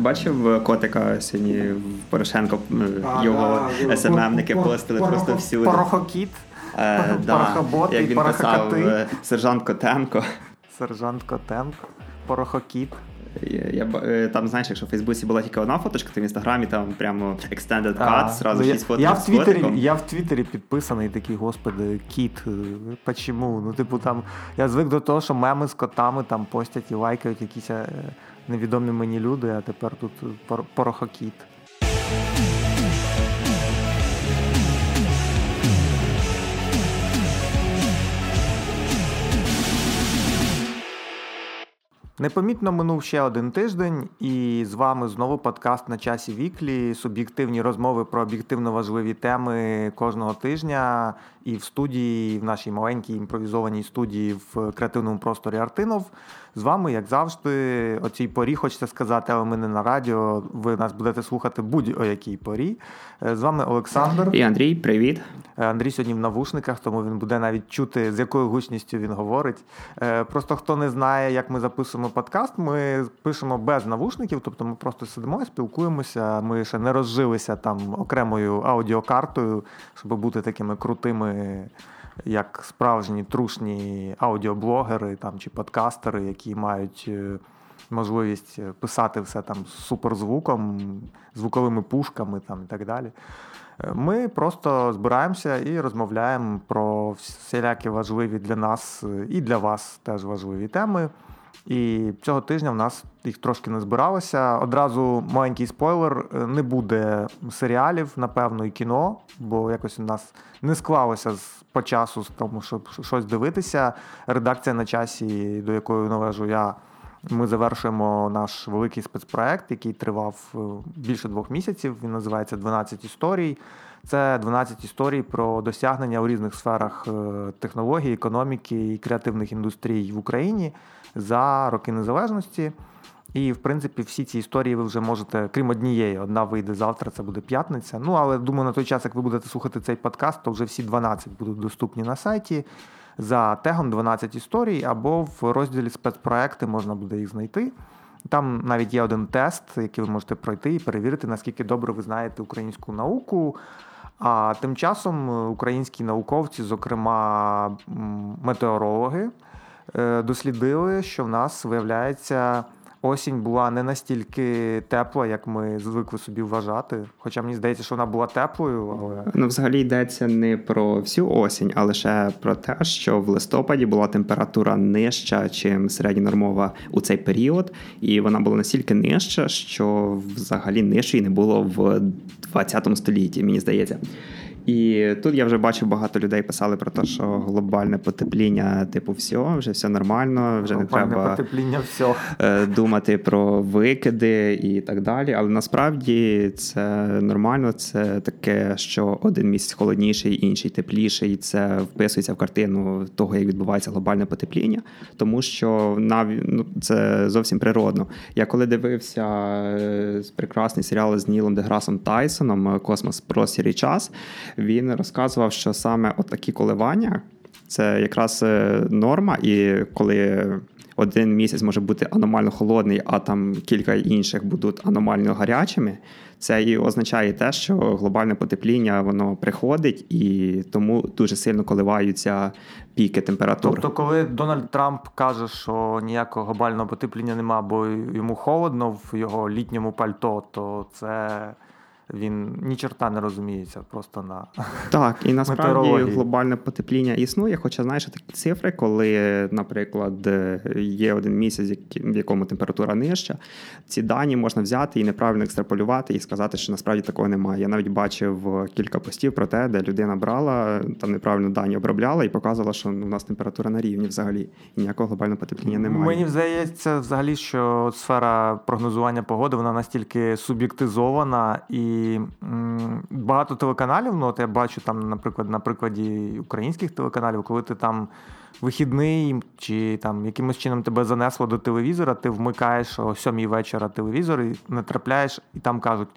ти бачив котика сьогодні в Порошенко його СММники постили просто всюди. Порохокіт. Е, да, Як він писав сержант Котенко. Сержант Котенко, Порохокіт. Я, я, Там, знаєш, якщо в Фейсбуці була тільки одна фоточка, то в інстаграмі там прямо extended cut, зразу шість фото. Я в Твіттері я в Твіттері підписаний такий, господи, кіт. Е, чому? Ну, типу, там я звик до того, що меми з котами там постять і лайкають якісь е, невідомі мені люди, а тепер тут порохокіт. Непомітно минув ще один тиждень, і з вами знову подкаст на часі віклі. Суб'єктивні розмови про об'єктивно важливі теми кожного тижня. І в студії, в нашій маленькій імпровізованій студії в креативному просторі Артинов. З вами, як завжди, о цій порі хочеться сказати, але ми не на радіо. Ви нас будете слухати будь-о якій порі. Е, з вами Олександр і Андрій. Привіт. Е, Андрій сьогодні в навушниках, тому він буде навіть чути, з якою гучністю він говорить. Е, просто хто не знає, як ми записуємо подкаст, ми пишемо без навушників, тобто ми просто сидимо і спілкуємося. Ми ще не розжилися там окремою аудіокартою, щоб бути такими крутими як справжні трушні аудіоблогери там, чи подкастери, які мають е, можливість писати все там суперзвуком, звуковими пушками там, і так далі. Е, ми просто збираємося і розмовляємо про всілякі важливі для нас е, і для вас теж важливі теми. І цього тижня в нас їх трошки не збиралося. Одразу маленький спойлер: не буде серіалів, напевно, і кіно, бо якось у нас не склалося по часу з тому, щоб щось дивитися. Редакція на часі, до якої належу я. Ми завершуємо наш великий спецпроект, який тривав е, більше двох місяців. Він називається «12 історій. Це 12 історій про досягнення у різних сферах е, технологій, економіки і креативних індустрій в Україні за роки незалежності. І, в принципі, всі ці історії ви вже можете, крім однієї, одна вийде завтра, це буде п'ятниця. Ну, але думаю, на той час, як ви будете слухати цей подкаст, то вже всі 12 будуть доступні на сайті за тегом 12 історій, або в розділі спецпроекти можна буде їх знайти. Там навіть є один тест, який ви можете пройти і перевірити, наскільки добре ви знаєте українську науку. А тим часом українські науковці, зокрема метеорологи, дослідили, що в нас виявляється осінь була не настільки тепла, як ми звикли собі вважати. Хоча мені здається, що вона була теплою. але... Ну, взагалі йдеться не про всю осінь, а лише про те, що в листопаді була температура нижча, чим середньонормова у цей період, і вона була настільки нижча, що взагалі нижчої не було в 20 столітті, мені здається. І тут я вже бачив, багато людей писали про те, що глобальне потепління, типу, все, вже все нормально, вже глобальне не треба потепління, все. думати про викиди і так далі. Але насправді це нормально. Це таке, що один місяць холодніший, інший тепліший. І це вписується в картину того, як відбувається глобальне потепління, тому що навіть ну, це зовсім природно. Я коли дивився е, прекрасний серіал з Нілом Деграсом Тайсоном Космос простір і час він розказував, що саме такі коливання це якраз е, норма, і коли один місяць може бути аномально холодний, а там кілька інших будуть аномально гарячими. Це і означає те, що глобальне потепління воно приходить і тому дуже сильно коливаються піки температури. Тобто, коли Дональд Трамп каже, що ніякого глобального потепління нема, бо йому холодно в його літньому пальто, то це він ні чорта не розуміється просто на так. І насправді глобальне потепління існує. Хоча знаєш такі цифри, коли, наприклад, є один місяць, в якому температура нижча, ці дані можна взяти і неправильно екстраполювати, і сказати, що насправді такого немає. Я навіть бачив кілька постів про те, де людина брала там неправильно дані обробляла і показувала, що у нас температура на рівні взагалі і ніякого глобального потепління немає. Мені здається, взагалі, що сфера прогнозування погоди вона настільки суб'єктизована і. І багато телеканалів, ну от я бачу там, наприклад, на прикладі українських телеканалів, коли ти там вихідний чи там якимось чином тебе занесло до телевізора, ти вмикаєш о сьомій вечора телевізор і натрапляєш, і там кажуть: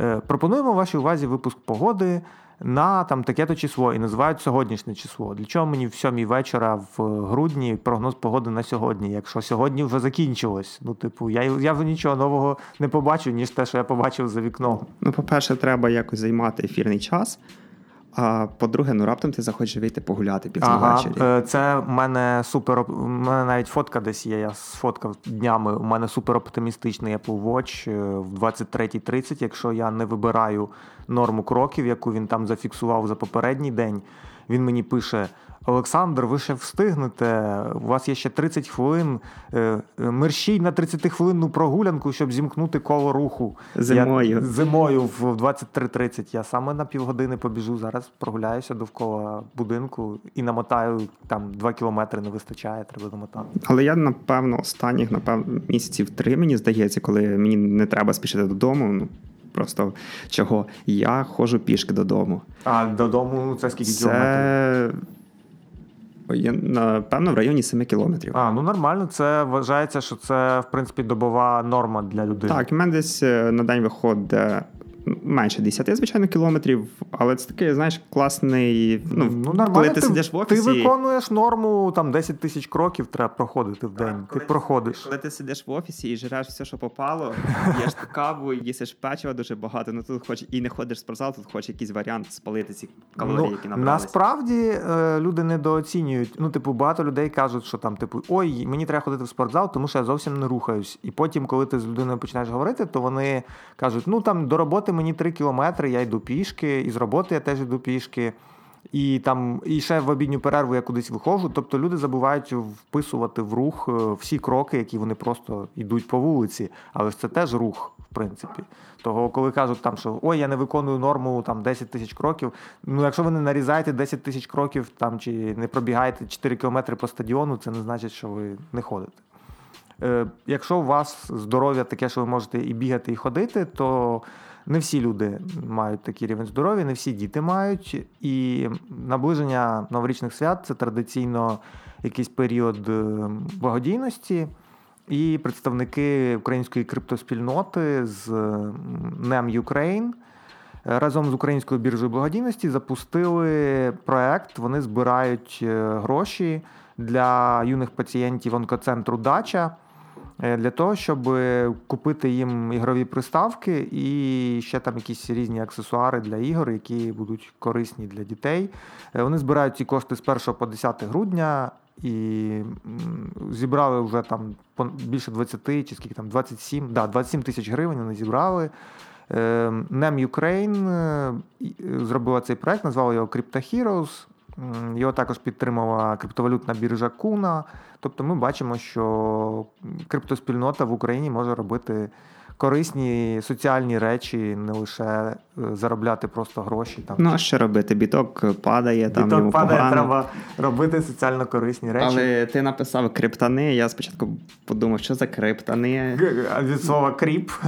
«Е, пропонуємо вашій увазі випуск погоди. На там таке-то число і називають сьогоднішнє число. Для чого мені в сьомій вечора в грудні прогноз погоди на сьогодні? Якщо сьогодні вже закінчилось, ну типу, я я вже нічого нового не побачу, ніж те, що я побачив за вікном. Ну, по-перше, треба якось займати ефірний час. А по-друге, ну раптом ти захочеш вийти погуляти під ага, ввечері. Е, це в мене супер. У мене навіть фотка десь є. Я сфоткав днями. У мене супер оптимістичний Apple Watch е, в 23.30, якщо я не вибираю норму кроків, яку він там зафіксував за попередній день. Він мені пише: Олександр, ви ще встигнете. У вас є ще 30 хвилин. Е, мерщій на 30 хвилинну прогулянку, щоб зімкнути коло руху. Зимою Я, зимою в 23.30. Я саме на півгодини побіжу. Зараз прогуляюся довкола будинку і намотаю там 2 кілометри не вистачає, треба намотати. Але я, напевно, останніх, напевно, місяців три, мені здається, коли мені не треба спішити додому. ну, Просто чого я ходжу пішки додому. А додому це скільки це... кілометрів? Є, напевно, в районі 7 кілометрів. А, ну нормально, це вважається, що це, в принципі, добова норма для людини. Так, в мене десь е, на день виходить менше 10, звичайно, кілометрів, але це такий, знаєш, класний. Ну, ну нормально, коли ти, ти сидиш в офісі. Ти виконуєш норму, там 10 тисяч кроків треба проходити в день. Так, ти проходиш. Коли ти сидиш в офісі і жреш все, що попало, їш каву, їсиш печиво дуже багато. Ну тут хоч і не ходиш в спортзал, тут хоч якийсь варіант спалити ці калорії, ну, які набралися. Насправді е, люди недооцінюють. Ну, типу, багато людей кажуть, що там, типу, ой, мені треба ходити в спортзал, тому що я зовсім не рухаюсь. І потім, коли ти з людиною починаєш говорити, то вони кажуть, ну там до роботи мені 3 кілометри, я йду пішки, і з роботи я теж йду пішки. І там і ще в обідню перерву я кудись виходжу. Тобто люди забувають вписувати в рух е, всі кроки, які вони просто йдуть по вулиці. Але це теж рух, в принципі. Того, коли кажуть, там, що ой, я не виконую норму там 10 тисяч кроків. Ну, якщо ви не нарізаєте 10 тисяч кроків там чи не пробігаєте 4 кілометри по стадіону, це не значить, що ви не ходите. Е, Якщо у вас здоров'я таке, що ви можете і бігати, і ходити, то не всі люди мають такий рівень здоров'я, не всі діти мають. І наближення новорічних свят це традиційно якийсь період е, благодійності. І представники української криптоспільноти з NEM Ukraine разом з українською біржею благодійності запустили проект. Вони збирають е, гроші для юних пацієнтів онкоцентру Дача. Е, для того, щоб купити їм ігрові приставки і ще там якісь різні аксесуари для ігор, які будуть корисні для дітей. Е, вони збирають ці кошти з 1 по 10 грудня. І зібрали вже там більше 20 чи скільки там 27 да, 27 тисяч гривень вони зібрали. NEM Ukraine е, зробила цей проект, назвали його Crypto Heroes. Його також підтримала криптовалютна біржа Куна. Тобто ми бачимо, що криптоспільнота в Україні може робити корисні соціальні речі, не лише е, заробляти просто гроші. Там. Ну, а що робити? Біток падає, Біток там йому падає, погано. треба робити соціально корисні речі. Але ти написав криптани, я спочатку подумав, що за криптани. Від слова кріп.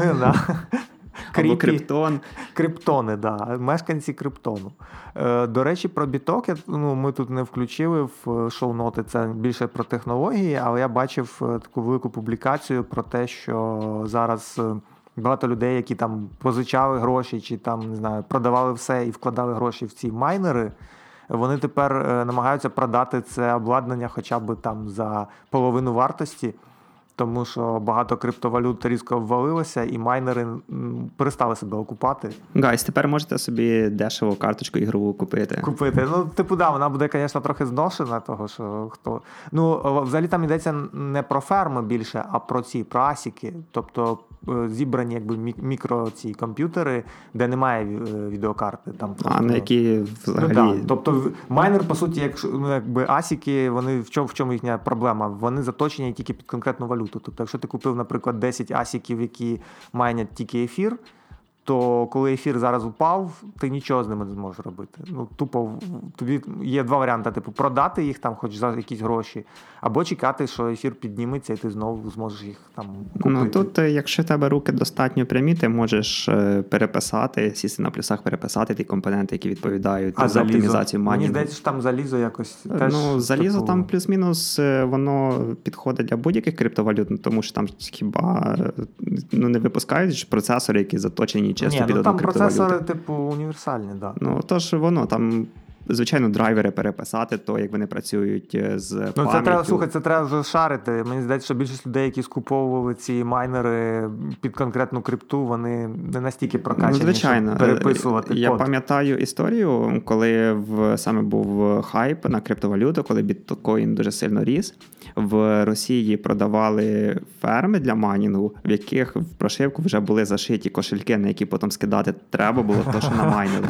Або криптон. Криптони, да. Мешканці криптону. Е, До речі, про біток ну, ми тут не включили в шоу-ноти, це більше про технології, але я бачив е, таку велику публікацію про те, що зараз. Е, багато людей, які там позичали гроші, чи там не знаю, продавали все і вкладали гроші в ці майнери. Вони тепер е, намагаються продати це обладнання, хоча б там за половину вартості тому що багато криптовалют різко ввалилося, і майнери перестали себе окупати. Guys, тепер можете собі дешеву карточку ігрову купити. Купити. Ну, типу, да, вона буде, звісно, трохи зношена, того що хто. Ну, взагалі там йдеться не про ферми більше, а про ці про асіки. Тобто Е, зібрані якби мікро ці комп'ютери, де немає е, відеокарти. Там просто... А на які взагалі. Ну, да. Тобто майнер, по суті, ну, якби асіки, вони в чому в чому їхня проблема? Вони заточені тільки під конкретну валюту. Тобто, якщо ти купив, наприклад, 10 асіків, які майнять тільки ефір то коли ефір зараз упав, ти нічого з ними не зможеш робити. Ну, тупо тобі є два варіанти: типу, продати їх там, хоч за якісь гроші, або чекати, що ефір підніметься, і ти знову зможеш їх там купити. Ну тут, е, якщо в тебе руки достатньо прямі, ти можеш е, переписати, сісти на плюсах, переписати ті компоненти, які відповідають а за оптимізацію майнінгу. Мені здається, що там залізо якось. Е, теж, Ну, залізо типу... там плюс-мінус, воно підходить для будь-яких криптовалют, тому що там хіба ну, не випускають процесори, які заточені розраховані чисто Ні, ну, там процесори, типу, універсальні. Да. Ну тож воно там. Звичайно, драйвери переписати, то як вони працюють е, з Ну, пам'яттю. це треба слухай, це треба вже шарити. Мені здається, що більшість людей, які скуповували ці майнери під конкретну крипту, вони не настільки прокачані, ну, звичайно. щоб переписувати. Я код. пам'ятаю історію, коли в саме був хайп на криптовалюту, коли біткоін дуже сильно ріс. В Росії продавали ферми для майнінгу, в яких в прошивку вже були зашиті кошельки, на які потім скидати треба було, то що намайнили.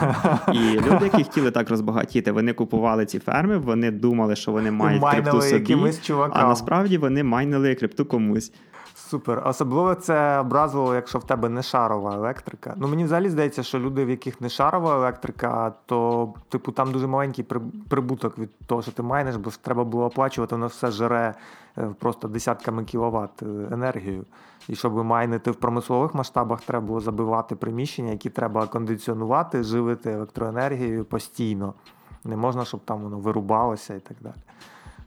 І люди, які хотіли так розбагатіти, вони купували ці ферми, вони думали, що вони мають крипту собі, якимось чувакам. а насправді вони майнили крипту комусь. Супер. Особливо це образливо, якщо в тебе не шарова електрика. Ну мені взагалі здається, що люди, в яких не шарова електрика, то типу там дуже маленький прибуток від того, що ти майниш, бо треба було оплачувати, воно все жере е, просто десятками кіловат е, енергію. І щоб майнити в промислових масштабах, треба було забивати приміщення, які треба кондиціонувати, живити електроенергією постійно. Не можна, щоб там воно вирубалося і так далі.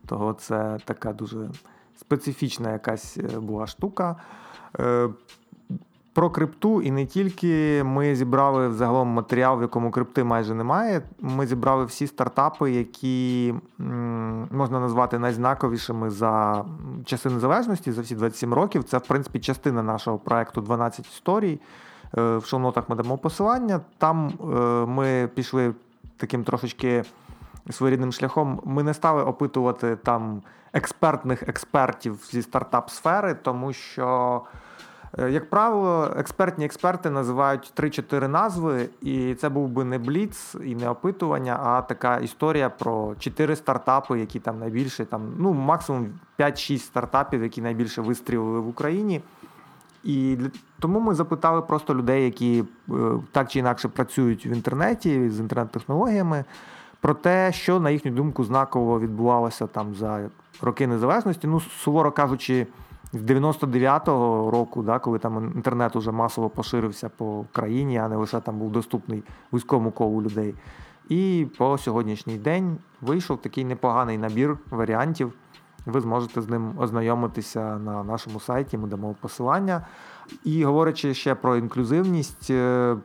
Того це така дуже специфічна якась е, була штука. Е, Про крипту і не тільки ми зібрали взагалом матеріал, в якому крипти майже немає. Ми зібрали всі стартапи, які можна назвати найзнаковішими за часи незалежності, за всі 27 років. Це, в принципі, частина нашого проекту 12 історій. Е, В шоу-нотах ми дамо посилання. Там ми пішли таким трошечки своєрідним шляхом. Ми не стали опитувати там експертних експертів зі стартап-сфери, тому що, е, як правило, експертні експерти називають 3-4 назви, і це був би не бліц і не опитування, а така історія про 4 стартапи, які там найбільше, там, ну, максимум 5-6 стартапів, які найбільше вистрілили в Україні. І тому ми запитали просто людей, які е, так чи інакше працюють в інтернеті з інтернет-технологіями, про те, що, на їхню думку, знаково відбувалося там за роки незалежності. Ну, суворо кажучи, з 99-го року, да, коли там інтернет уже масово поширився по країні, а не лише там був доступний вузькому колу людей. І по сьогоднішній день вийшов такий непоганий набір варіантів. Ви зможете з ним ознайомитися на нашому сайті, ми дамо посилання. І говорячи ще про інклюзивність е,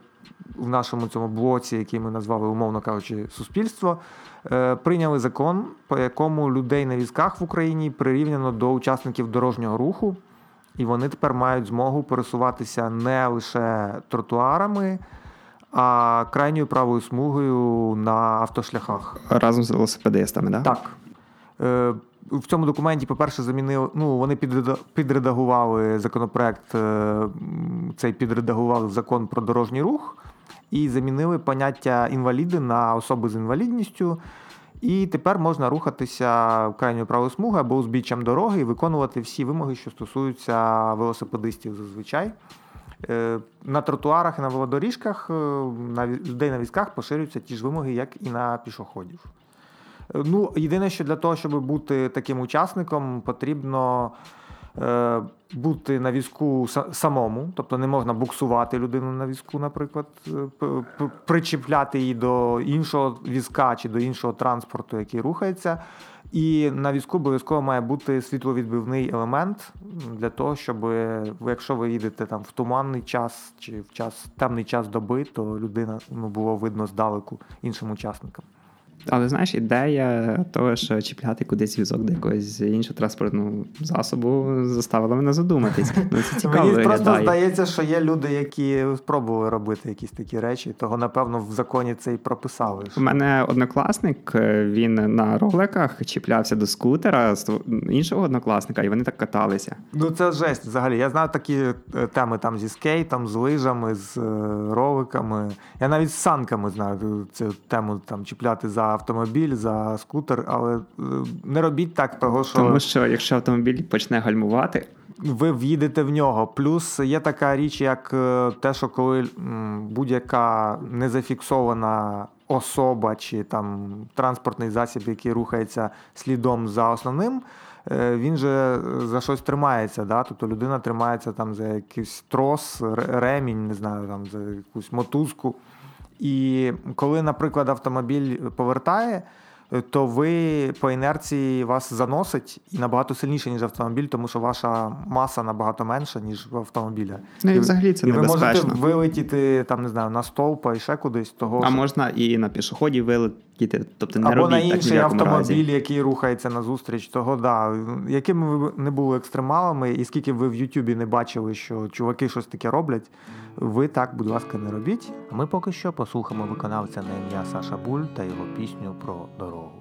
в нашому цьому блоці, який ми назвали, умовно кажучи, суспільство, е, прийняли закон, по якому людей на візках в Україні прирівняно до учасників дорожнього руху, і вони тепер мають змогу пересуватися не лише тротуарами, а крайньою правою смугою на автошляхах. Разом з велосипедистами, да? Так. Е, В цьому документі, по-перше, замінили. Ну, вони підреда- підредагували законопроект, е, цей підредагували закон про дорожній рух і замінили поняття інваліди на особи з інвалідністю. І тепер можна рухатися крайньою правою смугою або узбіччям дороги і виконувати всі вимоги, що стосуються велосипедистів зазвичай. Е, На тротуарах і на велодоріжках е, на людей на візках поширюються ті ж вимоги, як і на пішоходів. Е, Ну, єдине, що для того, щоб бути таким учасником, потрібно бути на візку самому, тобто не можна буксувати людину на візку, наприклад, е, причіпляти її до іншого візка чи до іншого транспорту, який рухається. І на візку обов'язково має бути світловідбивний елемент для того, щоб якщо ви їдете там в туманний час чи в час темний час доби, то людина ну, було видно здалеку іншим учасникам. Але знаєш, ідея того, що чіпляти кудись візок до якогось іншого транспортного засобу заставила мене задуматись. Ну, це цікаво Мені просто виглядає. здається, що є люди, які спробували робити якісь такі речі, того напевно в законі це і прописали. У мене однокласник, е, він на роликах чіплявся до скутера з іншого однокласника, і вони так каталися. Ну це жесть взагалі. Я знаю такі е, теми там зі скейтом, з лижами, з е, роликами. Я навіть з санками знаю цю тему там чіпляти за автомобіль, за скутер, але е, не робіть так, того що. Тому що якщо автомобіль почне гальмувати, ви в'їдете в нього. Плюс є така річ, як е, те, що коли будь-яка незафіксована особа чи там транспортний засіб, який рухається слідом за основним. е, Він же за щось тримається, да? тобто людина тримається там за якийсь трос, ремінь, не знаю, там за якусь мотузку. І коли, наприклад, автомобіль повертає, то ви по інерції вас заносить і набагато сильніше, ніж автомобіль, тому що ваша маса набагато менша, ніж в автомобіля. Ну і взагалі це і ви можете вилетіти там, не знаю, на стовпа і ще кудись. Того, А що- можна і на пішоході вилетіти, тобто не Або робіть на так інший якому автомобіль, разі. який рухається назустріч, того да. Якими ви не були екстремалами, і скільки ви в Ютубі не бачили, що чуваки щось таке роблять, ви так, будь ласка, не робіть. Ми поки що послухаємо виконавця на ім'я Саша Буль та його пісню про дорогу.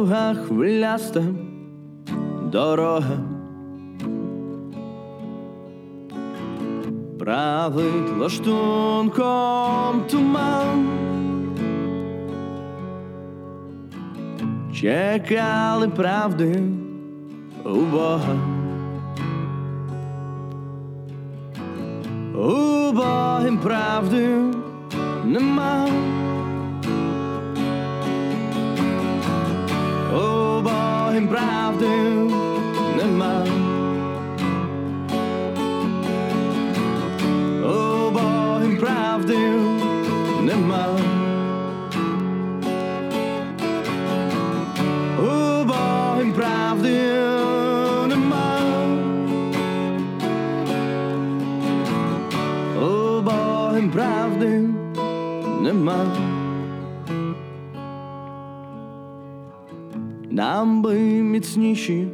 Довга хвиляста дорога править лаштунком туман. Чекали правди у Бога. У Бога правди нема. О, Богим Нам би міцніші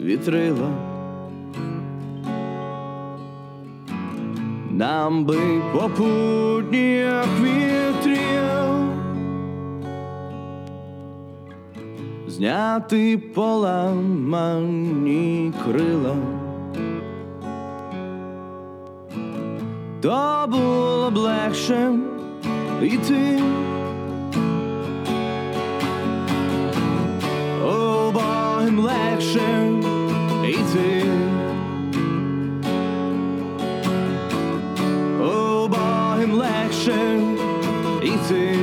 вітрила, нам би попутніх вітрів, зняти поламані крила, то було б легше йти. Обогим легше йти. Обогим легше йти.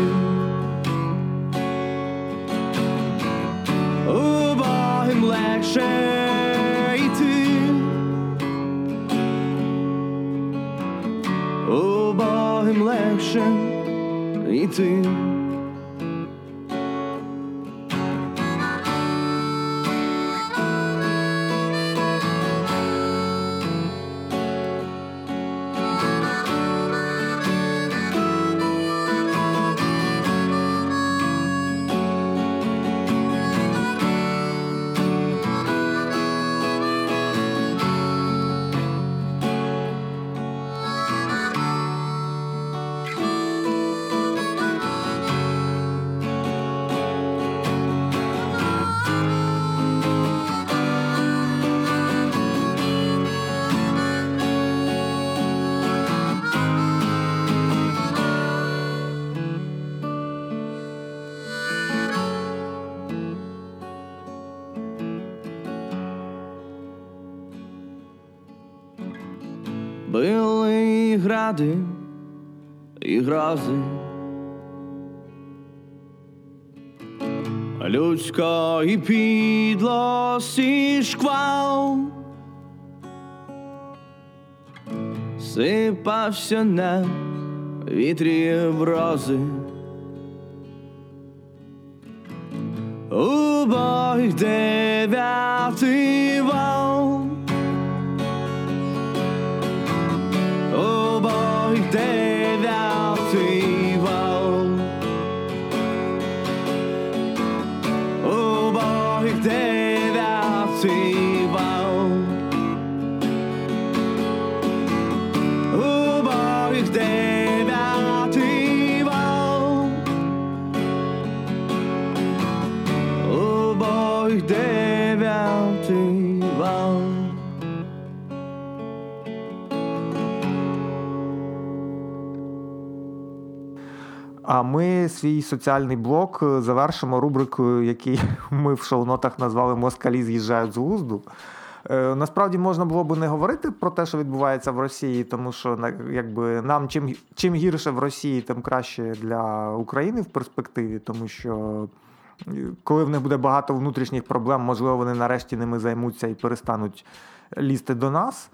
Обогим легше йти. Обогим легше йти. Людської підлості шквал сипався на вітрі рози. У бой дев'ятий вал. О, бой дев'ятий А ми свій соціальний блок е, завершимо рубрикою, який ми в шоу-нотах назвали Москалі з'їжджають з глузду. Е, насправді можна було би не говорити про те, що відбувається в Росії, тому що якби нам чим чим гірше в Росії, тим краще для України в перспективі, тому що коли в них буде багато внутрішніх проблем, можливо, вони нарешті ними займуться і перестануть лізти до нас.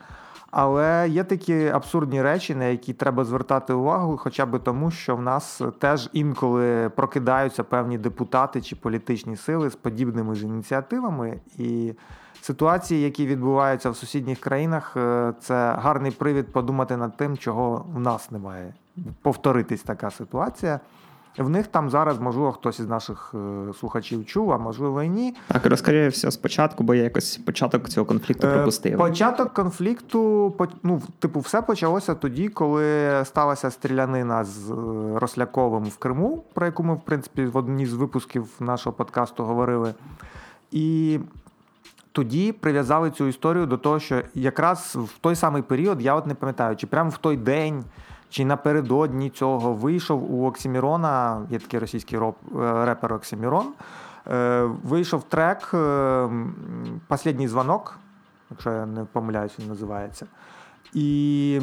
Але є такі абсурдні речі, на які треба звертати увагу, хоча б тому, що в нас теж інколи прокидаються певні депутати чи політичні сили з подібними ж ініціативами. І ситуації, які відбуваються в сусідніх країнах, е, це гарний привід подумати над тим, чого в нас немає. Повторитись така ситуація. В них там зараз, можливо, хтось із наших е, слухачів чув, а можливо і ні. Так, розкажи все спочатку, бо я якось початок цього конфлікту е, пропустив. Початок конфлікту, ну, типу, все почалося тоді, коли сталася стрілянина з е, Росляковим в Криму, про яку ми, в принципі, в одній з випусків нашого подкасту говорили. І тоді прив'язали цю історію до того, що якраз в той самий період, я от не пам'ятаю, чи прямо в той день чи напередодні цього вийшов у Оксімірона, є такий російський е, репер Оксімірон, е, вийшов трек е, Последній дзвонок, якщо я не помиляюсь, він називається. І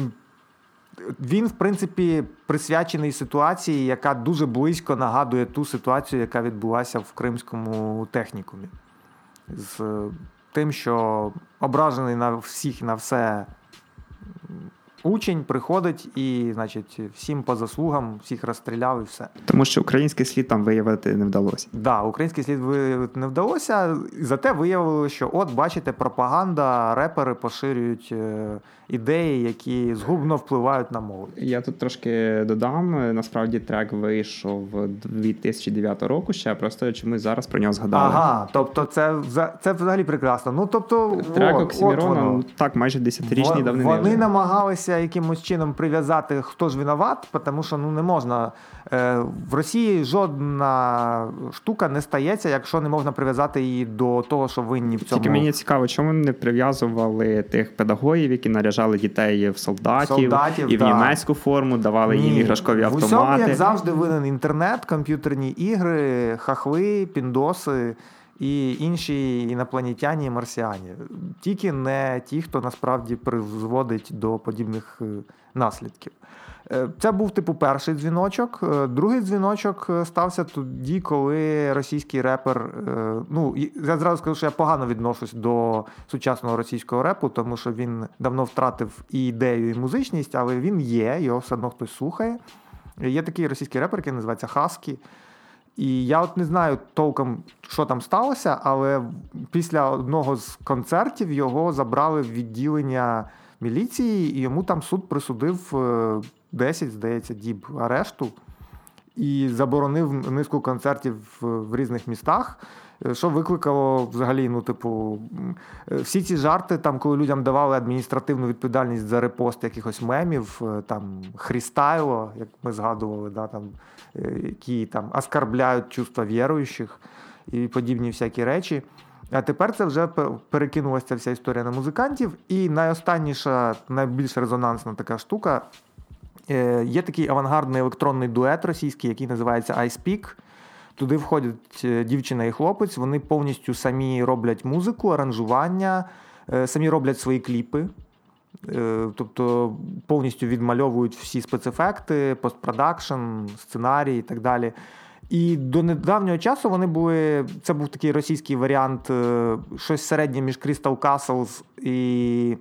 він, в принципі, присвячений ситуації, яка дуже близько нагадує ту ситуацію, яка відбулася в кримському технікумі. З тим, що ображений на всіх на все Учень приходить і, значить, всім по заслугам, всіх розстріляв і все. Тому що український слід там виявити не вдалося. Так, да, український слід виявити не вдалося. Зате виявили, що от, бачите, пропаганда, репери поширюють е, ідеї, які згубно впливають на молодь. Я тут трошки додам. Насправді трек вийшов 2009 року ще, просто чомусь зараз про нього згадали. Ага, тобто це це взагалі прекрасно. Ну, тобто, Трек Оксімірона, так, майже десятирічний давнини. Вони намагалися намагалися якимось чином прив'язати, хто ж виноват, тому що ну не можна е, в Росії жодна штука не стається, якщо не можна прив'язати її до того, що винні в цьому. Тільки мені цікаво, чому не прив'язували тих педагогів, які наряжали дітей в солдатів, солдатів і в да. німецьку форму, давали Ні. їм іграшкові автомати. В усьому, як завжди, винен інтернет, комп'ютерні ігри, хахли, піндоси і інші інопланетяні і марсіані. Тільки не ті, хто насправді призводить до подібних е, наслідків. Е, це був типу перший дзвіночок. Е, другий дзвіночок стався тоді, коли російський репер. Ну я зразу скажу, що я погано відношусь до сучасного російського репу, тому що він давно втратив і ідею, і музичність, але він є, його все одно хтось слухає. Є такий російський репер, який називається Хаскі. І я от не знаю толком, що там сталося, але після одного з концертів його забрали в відділення міліції, і йому там суд присудив 10, е, здається, діб арешту і заборонив низку концертів в різних містах. Е, що викликало взагалі, ну, типу, е, всі ці жарти, там, коли людям давали адміністративну відповідальність за репост якихось мемів, там Хрістайло, як ми згадували, да, там які там оскарбляють чувства віруючих і подібні всякі речі. А тепер це вже перекинулася вся історія на музикантів. І найостанніша, найбільш резонансна така штука. Е, є такий авангардний електронний дует російський, який називається I. Туди входять е, дівчина і хлопець. Вони повністю самі роблять музику, аранжування, самі роблять свої кліпи. Е, тобто повністю відмальовують всі спецефекти, постпродакшн, сценарій і так далі. І до недавнього часу вони були. Це був такий російський варіант, е, щось середнє між Crystal Castles і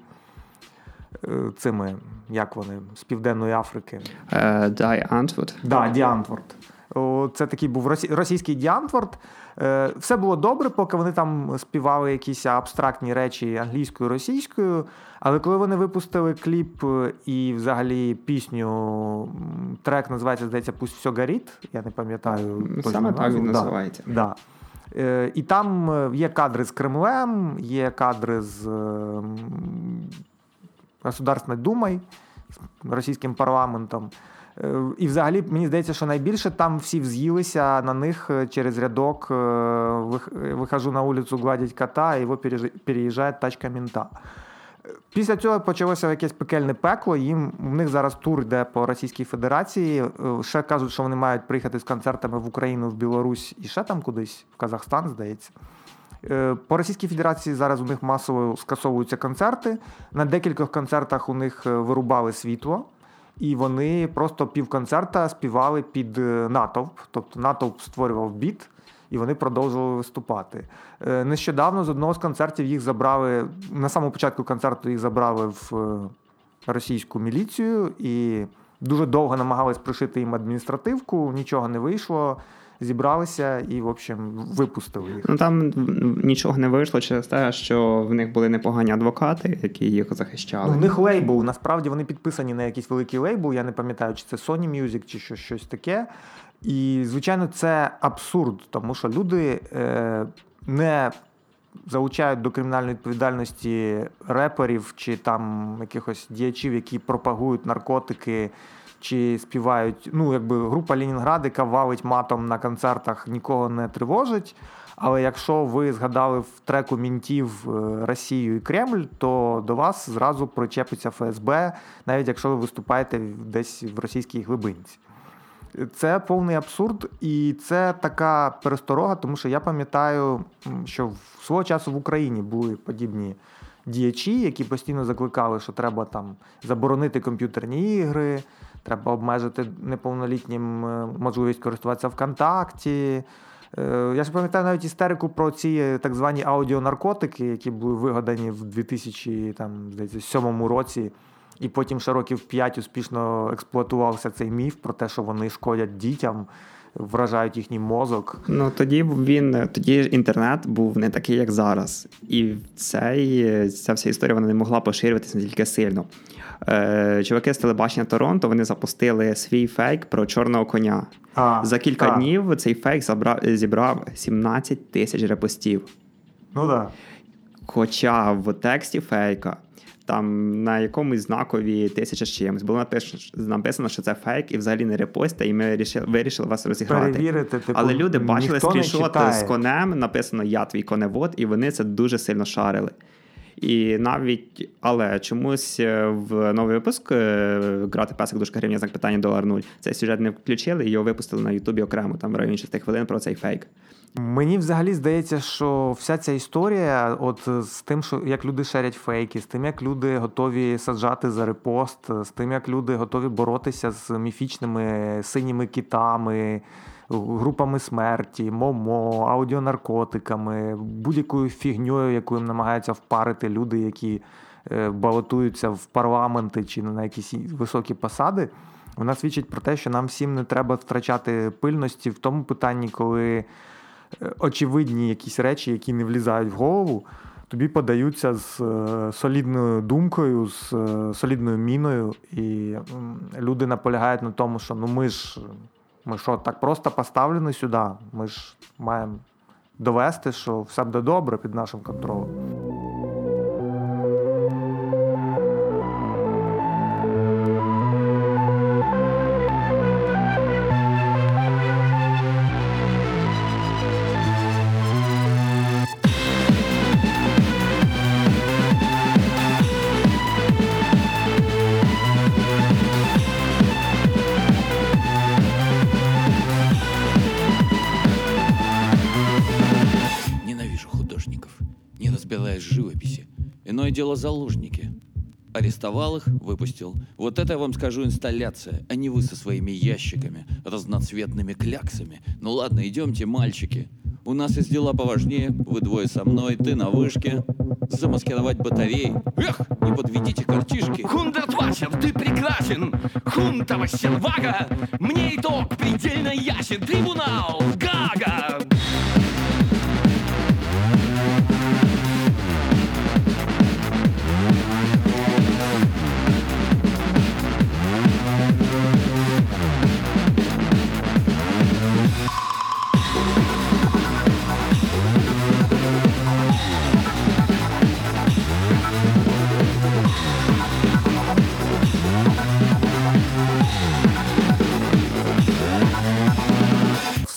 е, цими, як вони, з Південної Африки. Die Antwoord. Да, Die Antwoord. Це такий був російський Діантворд. Все було добре, поки вони там співали якісь абстрактні речі англійською російською. Але коли вони випустили кліп е, і взагалі пісню, трек називається, здається, Пусть все горить, я не пам'ятаю. Саме так він називається. Да. Е, і там е, є кадри з Кремлем, є кадри з Государственною Думою, з російським парламентом. І взагалі, мені здається, що найбільше там всі вз'їлися на них через рядок вихожу на вулицю, гладять кота, і його переїжджає тачка мента. Після цього почалося якесь пекельне пекло. Їм в них зараз тур йде по Російській Федерації. Е, ще кажуть, що вони мають приїхати з концертами в Україну, в Білорусь і ще там кудись, в Казахстан, здається. Е, по Російській Федерації зараз у них масово скасовуються концерти. На декількох концертах у них е, вирубали світло, і вони просто півконцерта співали під е, натовп. Тобто натовп створював біт, і вони продовжували виступати. Нещодавно з одного з концертів їх забрали. На самому початку концерту їх забрали в російську міліцію і дуже довго намагались пришити їм адміністративку, нічого не вийшло зібралися і, в общем, випустили їх. Ну там нічого не вийшло через те, що в них були непогані адвокати, які їх захищали. Ну, них лейбл. Насправді вони підписані на якийсь великий лейбл. Я не пам'ятаю, чи це Sony Music, чи щось, щось таке. І, звичайно, це абсурд, тому що люди е, не залучають до кримінальної відповідальності реперів чи там якихось діячів, які пропагують наркотики чи співають. Ну, якби група Ленінград, яка валить матом на концертах, нікого не тривожить. Але якщо ви згадали в треку мінтів е, Росію і Кремль, то до вас зразу причепиться ФСБ, навіть якщо ви виступаєте десь в російській глибинці. Це повний абсурд, і це така пересторога, тому що я пам'ятаю, що в свого часу в Україні були подібні діячі, які постійно закликали, що треба там заборонити комп'ютерні ігри, треба обмежити неповнолітнім е, можливість користуватися ВКонтакті. Е, я ж пам'ятаю навіть істерику про ці так звані аудіонаркотики, які були вигадані в 2007 році, і потім ще років 5 успішно експлуатувався цей міф про те, що вони шкодять дітям. Вражають їхній мозок. Ну тоді він тоді інтернет був не такий, як зараз, і цей, ця вся історія вона не могла поширюватися настільки сильно. Е, чуваки з телебачення Торонто вони запустили свій фейк про чорного коня. А, За кілька та. днів цей фейк забрав, зібрав 17 тисяч репостів. Ну да. Хоча в тексті фейка. Там на якомусь знакові тисяча з чимось було написано, що це фейк, і взагалі не репостите, і ми вирішили вас розіграти. Перевірити, типу, Але люди бачили скріншоти з конем, написано Я твій коневод, і вони це дуже сильно шарили. І навіть, але чомусь е, в новий випуск е, грати песик дужка гривня знак питання долар нуль. Цей сюжет не включили його випустили на Ютубі окремо там в районі 6 хвилин про цей фейк. Мені взагалі здається, що вся ця історія, от з тим, що як люди шерять фейки, з тим, як люди готові саджати за репост, з тим, як люди готові боротися з міфічними синіми китами групами смерті, момо, аудіонаркотиками, будь-якою фігньою, яку їм намагаються впарити люди, які е, балотуються в парламенти чи на якісь високі посади. Вона свідчить про те, що нам всім не треба втрачати пильності в тому питанні, коли е, очевидні якісь речі, які не влізають в голову, тобі подаються з е, солідною думкою, з солідною міною, і люди наполягають на тому, що ну ми ж ми що, так просто поставлені сюди? Ми ж маємо довести, що все буде добре під нашим контролем. Арестовал их, выпустил. Вот это, я вам скажу, инсталляция, а не вы со своими ящиками, разноцветными кляксами. Ну ладно, идемте, мальчики. У нас есть дела поважнее. Вы двое со мной, ты на вышке. Замаскировать батареи. Эх, не подведите картишки. Хундертвасер, ты прекрасен. Хунтова сервага. Мне итог предельно ясен. Трибунал, Гага.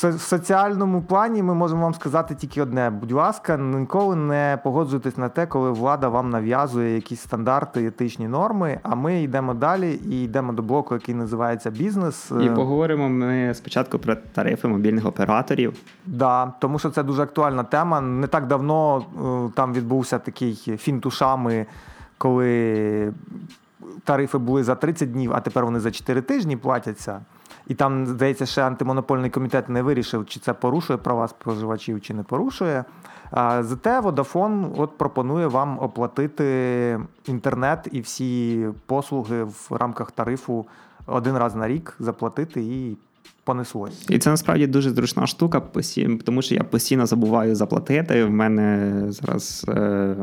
В соціальному плані ми можемо вам сказати тільки одне: будь ласка, ніколи не погоджуйтесь на те, коли влада вам нав'язує якісь стандарти, етичні норми. А ми йдемо далі і йдемо до блоку, який називається бізнес. І поговоримо ми спочатку про тарифи мобільних операторів. Да, тому що це дуже актуальна тема. Не так давно е, там відбувся такий фінт ушами, коли тарифи були за 30 днів, а тепер вони за 4 тижні платяться. І там, здається, ще антимонопольний комітет не вирішив, чи це порушує права споживачів, чи не порушує. Зате Vodafone от пропонує вам оплатити інтернет і всі послуги в рамках тарифу один раз на рік заплатити і понеслось. І це насправді дуже зручна штука, тому що я постійно забуваю заплатити. В мене зараз. Е-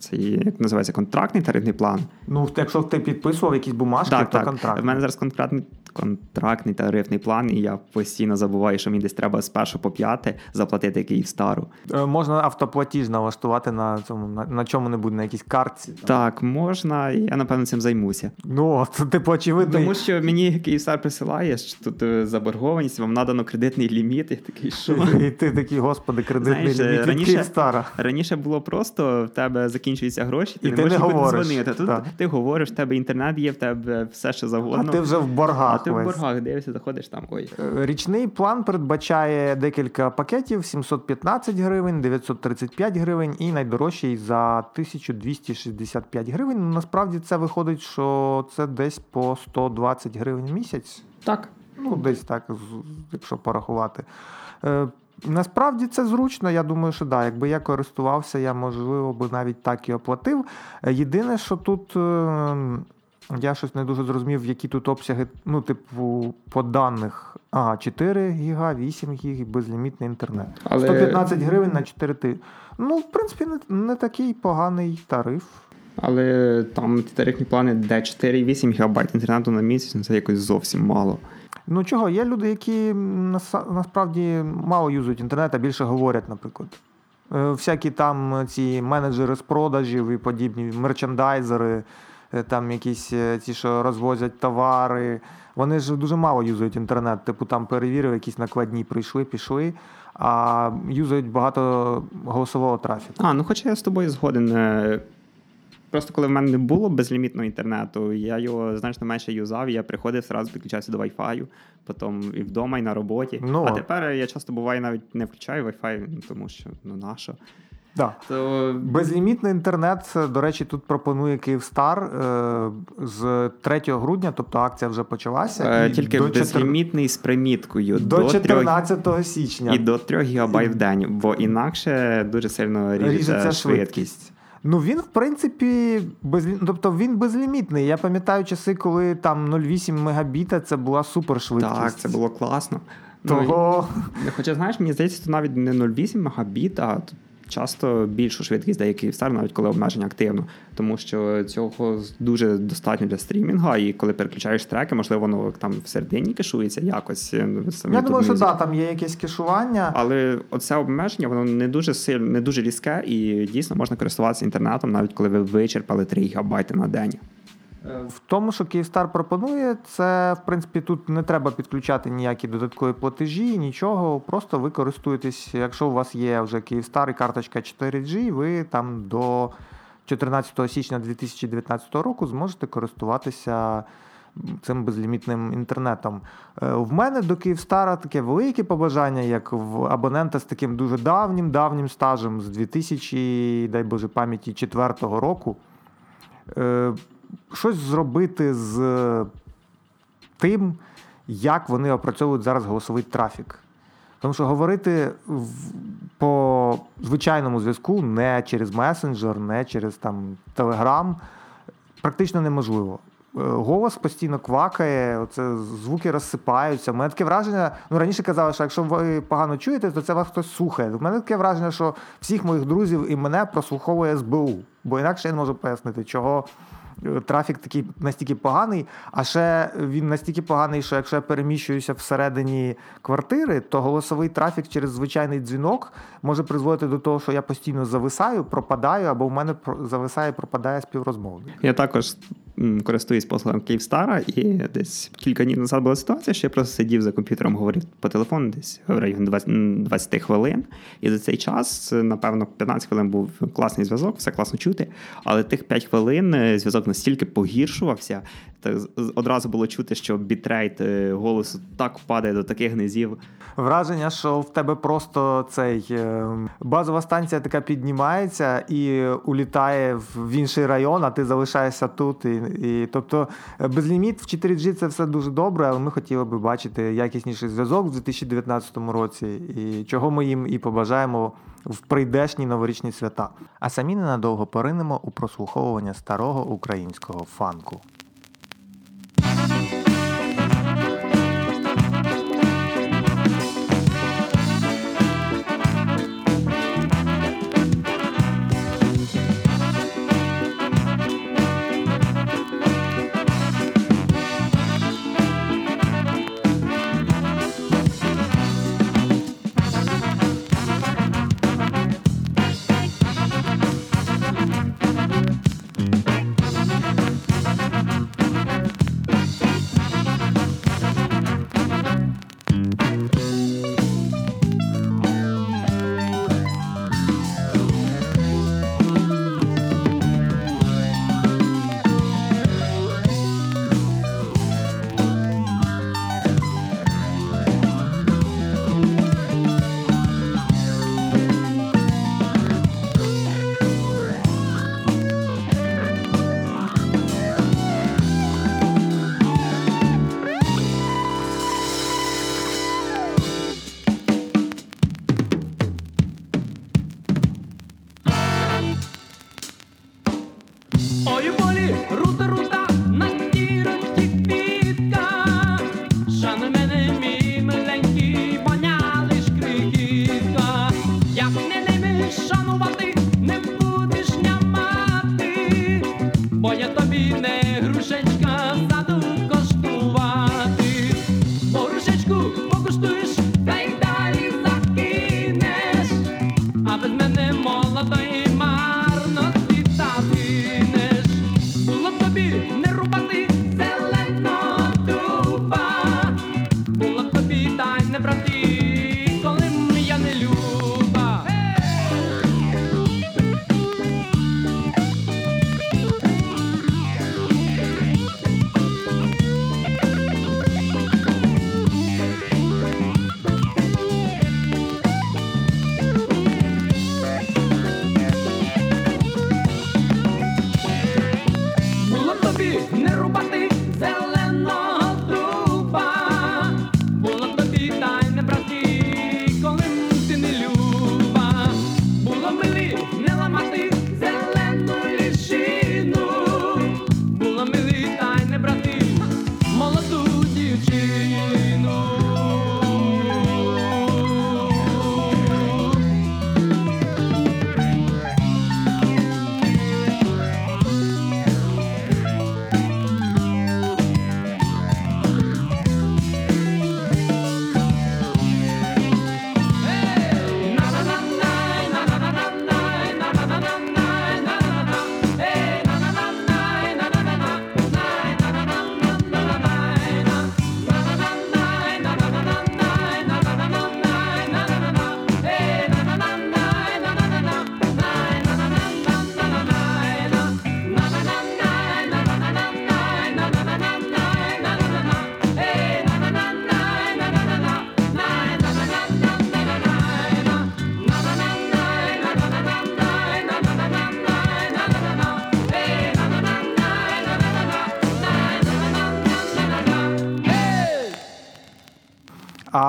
це як називається контрактний тарифний план. Ну, якщо ти підписував якісь бумажки, так, то так. контракт. У мене зараз контрактний контрактний тарифний план, і я постійно забуваю, що мені десь треба з першого по п'яте заплатити Київстару. Е, можна автоплатіж налаштувати на цьому на, на чому-небудь, на якійсь картці. Там. Так, можна, і я напевно цим займуся. Ну, це типу очевидно. Тому що мені Київстар присилає, що тут е, заборгованість, вам надано кредитний ліміт, і такий що. І ти такий, господи, кредитний Знаєш, ліміт раніше, Київстара. Раніше було просто в тебе закінчуються гроші, ти і не ти можеш не говориш. дзвонити. Тут так. ти говориш, в тебе інтернет є, в тебе все що завгодно. А ти вже в боргах. Ти весь. в боргах дивишся, заходиш там. Ой. Е, річний план передбачає декілька пакетів: 715 гривень, 935 гривень і найдорожчий за 1265 гривень. Ну, насправді це виходить, що це десь по 120 гривень в місяць. Так. Ну, десь так, якщо порахувати. Е, Насправді це зручно. Я думаю, що да, якби я користувався, я можливо би навіть так і оплатив. Єдине, що тут я щось не дуже зрозумів, які тут обсяги, ну, типу, по даних. Ага, 4 гіга, 8 гіг і безлімітний інтернет. Але... 115 гривень на 4 тижні. Ну, в принципі, не, не такий поганий тариф. Але там тарифні плани, де 4,8 ГБ інтернету на місяць, ну це якось зовсім мало. Ну чого, є люди, які насправді мало юзують інтернет, а більше говорять, наприклад. Е, всякі там ці менеджери з продажів і подібні мерчендайзери. Е, там якісь е, ті, що розвозять товари. Вони ж дуже мало юзають інтернет. Типу там перевірив, якісь накладні прийшли, пішли, а юзають багато голосового трафіку. А, ну хоча я з тобою згоден. Е, просто коли в мене не було безлімітного інтернету, я його значно менше юзав, я приходив, зразу підключався до Wi-Fi, потім і вдома, і на роботі. Ну, а тепер я часто буваю навіть не включаю Wi-Fi, тому що ну нащо. Да. То... Безлімітний інтернет, до речі, тут пропонує Київстар е, з 3 грудня, тобто акція вже почалася. Е, тільки до безлімітний 4... з приміткою до, до 14 3... січня. І до 3 ГБ в день, бо інакше дуже сильно ріжеться, ріжеться швидкість. Ну він, в принципі, без тобто він безлімітний. Я пам'ятаю часи, коли там 0,8 мегабіта це була супершвидкість. Так, це було класно. Того... Ну, Хоча, знаєш, мені здається, це навіть не 0,8 мегабіт, а часто більшу швидкість деяких стар, навіть коли обмеження активно, тому що цього дуже достатньо для стрімінга, і коли переключаєш треки, можливо, воно там всередині кешується якось. Ну, самі Я думаю, що да, там є якесь кешування. Але оце обмеження, воно не дуже сильно, не дуже різке, і дійсно можна користуватися інтернетом, навіть коли ви вичерпали 3 гігабайти на день. В тому, що Київстар пропонує, це в принципі тут не треба підключати ніякі додаткові платежі, нічого. Просто ви користуєтесь, якщо у вас є вже Київстар і карточка 4G, ви там до 14 січня 2019 року зможете користуватися цим безлімітним інтернетом. Е, в мене до Київстара таке велике побажання, як в абонента з таким дуже давнім давнім стажем з 2000, дай Боже пам'яті, 4 року. Е, щось зробити з тим, як вони опрацьовують зараз голосовий трафік. Тому що говорити по звичайному зв'язку не через месенджер, не через там Телеграм практично неможливо. Е, голос постійно квакає, оце звуки розсипаються. У мене таке враження, ну раніше казали, що якщо ви погано чуєте, то це вас хтось слухає. У мене таке враження, що всіх моїх друзів і мене прослуховує СБУ, бо інакше я не можу пояснити, чого трафік такий настільки поганий, а ще він настільки поганий, що якщо я переміщуюся всередині квартири, то голосовий трафік через звичайний дзвінок може призводити до того, що я постійно зависаю, пропадаю, або в мене зависає, пропадає співрозмовник. Я також користуюсь послугами Київстара, і десь кілька днів назад була ситуація, що я просто сидів за комп'ютером, говорив по телефону десь в районі 20, 20 хвилин. І за цей час, напевно, 15 хвилин був класний зв'язок, все класно чути. Але тих 5 хвилин е, зв'язок настільки погіршувався, та з- з- одразу було чути, що бітрейт е, голосу так впадає до таких низів. Враження, що в тебе просто цей е, базова станція така піднімається і улітає в інший район, а ти залишаєшся тут. І, і, тобто е, безліміт в 4G це все дуже добре, але ми хотіли би бачити якісніший зв'язок в 2019 році, і чого ми їм і побажаємо в прийдешні новорічні свята. А самі ненадовго поринемо у прослуховування старого українського фанку. Рута,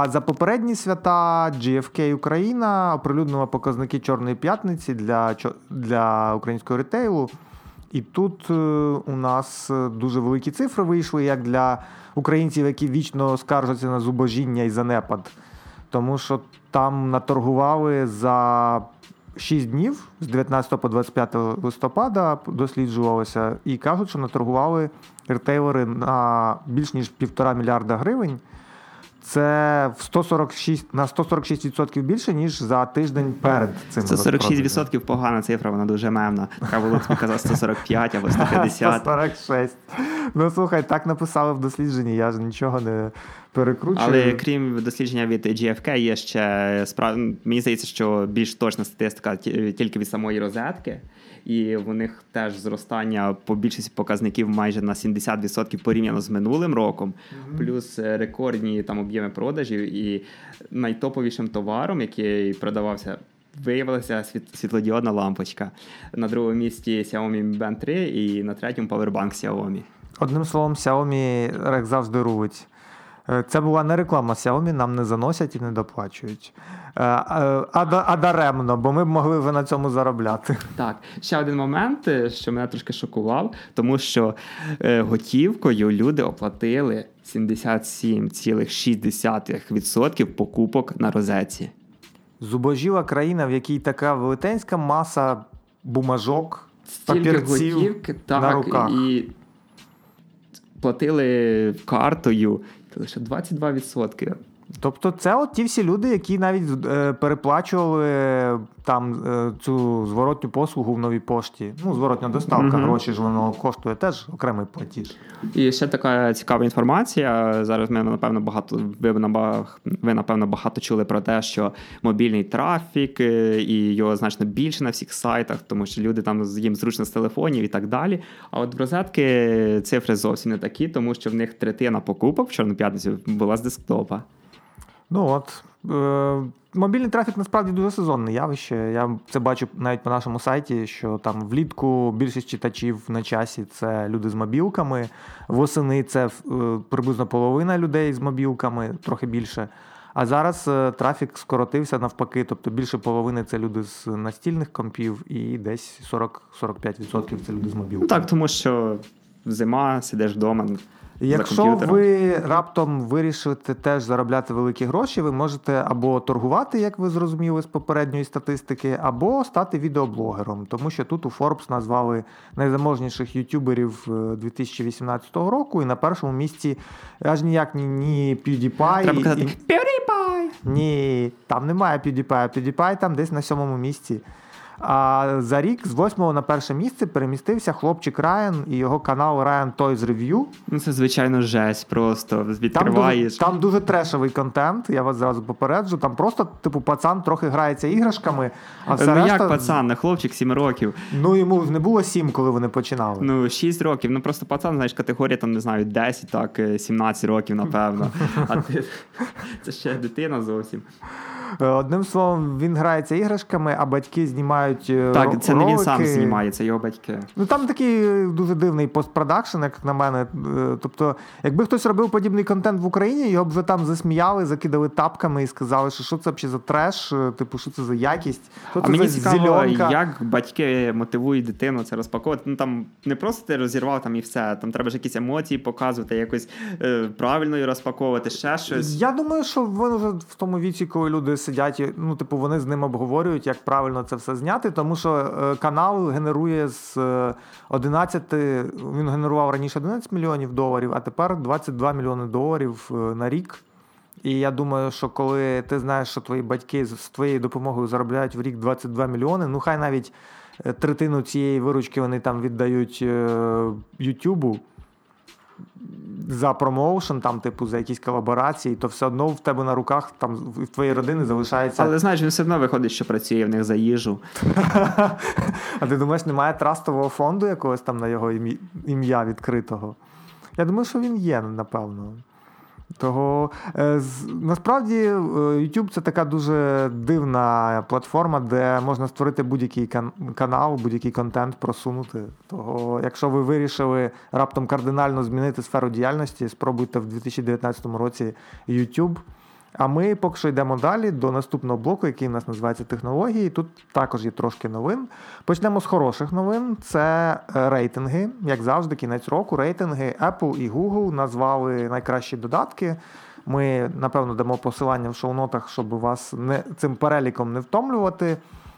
А за попередні свята GFK Україна оприлюднила показники Чорної п'ятниці для, для українського ретейлу. І тут е, у нас е, дуже великі цифри вийшли, як для українців, які вічно скаржаться на зубожіння і занепад. Тому що там наторгували за 6 днів з 19 по 25 листопада досліджувалося, і кажуть, що наторгували ретейлери на більш ніж півтора мільярда гривень. Це в 146, на 146% більше, ніж за тиждень перед цим. розпродажем. 146% погана цифра, вона дуже мемна. Було тобі казати 145 або 150. 146. Ну слухай, так написали в дослідженні, я ж нічого не перекручую. Але крім дослідження від GFK, є ще справ... мені здається, що більш точна статистика тільки від самої розетки. І в них теж зростання по більшості показників майже на 70% порівняно з минулим роком, плюс е, рекордні там об'єми продажів. І найтоповішим товаром, який продавався, виявилася світ... світлодіодна лампочка. На другому місці Xiaomi Mi Band 3 і на третьому Powerbank Xiaomi. Одним словом, Xiaomi, як завжди, рулить. Е, Це була не реклама Xiaomi, нам не заносять і не доплачують. Е, е, А, а даремно, бо ми б могли вже на цьому заробляти. Так, ще один момент, що мене трошки шокував, тому що готівкою люди оплатили 77,6% покупок на розетці. Зубожіла країна, в якій така велетенська маса бумажок, Стільки папірців готівки, на так, руках. і платили картою лише 22%. Тобто, це от ті всі люди, які навіть е, переплачували там е, цю зворотню послугу в новій пошті. Ну, зворотня доставка, Мгм. гроші ж воно коштує теж окремий платіж. І ще така цікава інформація. Зараз ми напевно багато ви, ви напевно багато чули про те, що мобільний трафік е, і його значно більше на всіх сайтах, тому що люди там їм зручно з телефонів і так далі. А от в розетки цифри зовсім не такі, тому що в них третина покупок в чорну п'ятницю була з десктопа. Ну от. Е, мобільний трафік насправді дуже сезонне явище. Я це бачу навіть по нашому сайті, що там влітку більшість читачів на часі це люди з мобілками. Восени це е, приблизно половина людей з мобілками, трохи більше. А зараз е, трафік скоротився навпаки, тобто більше половини це люди з настільних компів, і десь 40-45% це люди з мобілками. Ну так, тому що зима, сидиш вдома. Якщо ви раптом вирішите теж заробляти великі гроші, ви можете або торгувати, як ви зрозуміли з попередньої статистики, або стати відеоблогером. Тому що тут у Forbes назвали найзаможніших ютуберів е, 2018 року, і на першому місці аж ніяк ні, ні PewDiePie, Треба казати і- PewDiePie! ні, там немає PewDiePie. PewDiePie там десь на сьомому місці. А за рік з восьмого на перше місце перемістився хлопчик Райан і його канал Ryan Toys Review. Ну це звичайно жесть, просто Там дуже, відкриваєш. там дуже трешовий контент, я вас зразу попереджу. Там просто, типу, пацан трохи грається іграшками, а все ну решта... як пацан, не хлопчик 7 років. Ну йому не було сім, коли вони починали. Ну, 6 років. Ну просто пацан, знаєш, категорія там, не знаю, 10, так, е, 17 років, напевно. А ти це ще дитина зовсім. Е, Одним словом, він грається іграшками, а батьки знімають. е, ро- Так, це не він сам знімає, це його батьки. Ну там такий е, дуже дивний постпродакшн, як на мене. Тобто, якби хтось робив подібний контент в Україні, його б вже там засміяли, закидали тапками і сказали, що що це взагалі за треш, типу, що це за якість, що А це мені за цікаво, зеленка. як батьки мотивують дитину це розпаковувати. Ну там не просто ти розірвав там і все. Там треба ж якісь емоції показувати, якось е, правильно її розпаковувати, ще щось. Я думаю, що вони вже в тому віці, коли люди сидять, ну, типу, вони з ним обговорюють, як правильно це все зняти, тому що е, канал генерує з е, 11, він генерував раніше 11 мільйонів доларів, а тепер 22 мільйони доларів е, на рік. І я думаю, що коли ти знаєш, що твої батьки з твоєю допомогою заробляють в рік 22 мільйони, ну хай навіть е, третину цієї виручки вони там віддають е, Ютубу за промоушен, там, типу, за якісь колаборації, то все одно в тебе на руках, там в твоєї родини залишається. Але знаєш, він все одно виходить, що працює в них за їжу. А ти думаєш, немає трастового фонду якогось там на його ім'я- ім'я відкритого? Я думаю, що він є, напевно. Того е, насправді е, YouTube це така дуже дивна платформа, де можна створити будь-який канал, будь-який контент просунути. Того, якщо ви вирішили раптом кардинально змінити сферу діяльності, спробуйте в 2019 році YouTube. А ми поки що йдемо далі до наступного блоку, який у нас називається технології. Тут також є трошки новин. Почнемо з хороших новин. Це е, рейтинги. Як завжди, кінець року. Рейтинги Apple і Google назвали найкращі додатки. Ми, напевно, дамо посилання в шоу-нотах, щоб вас не, цим переліком не втомлювати.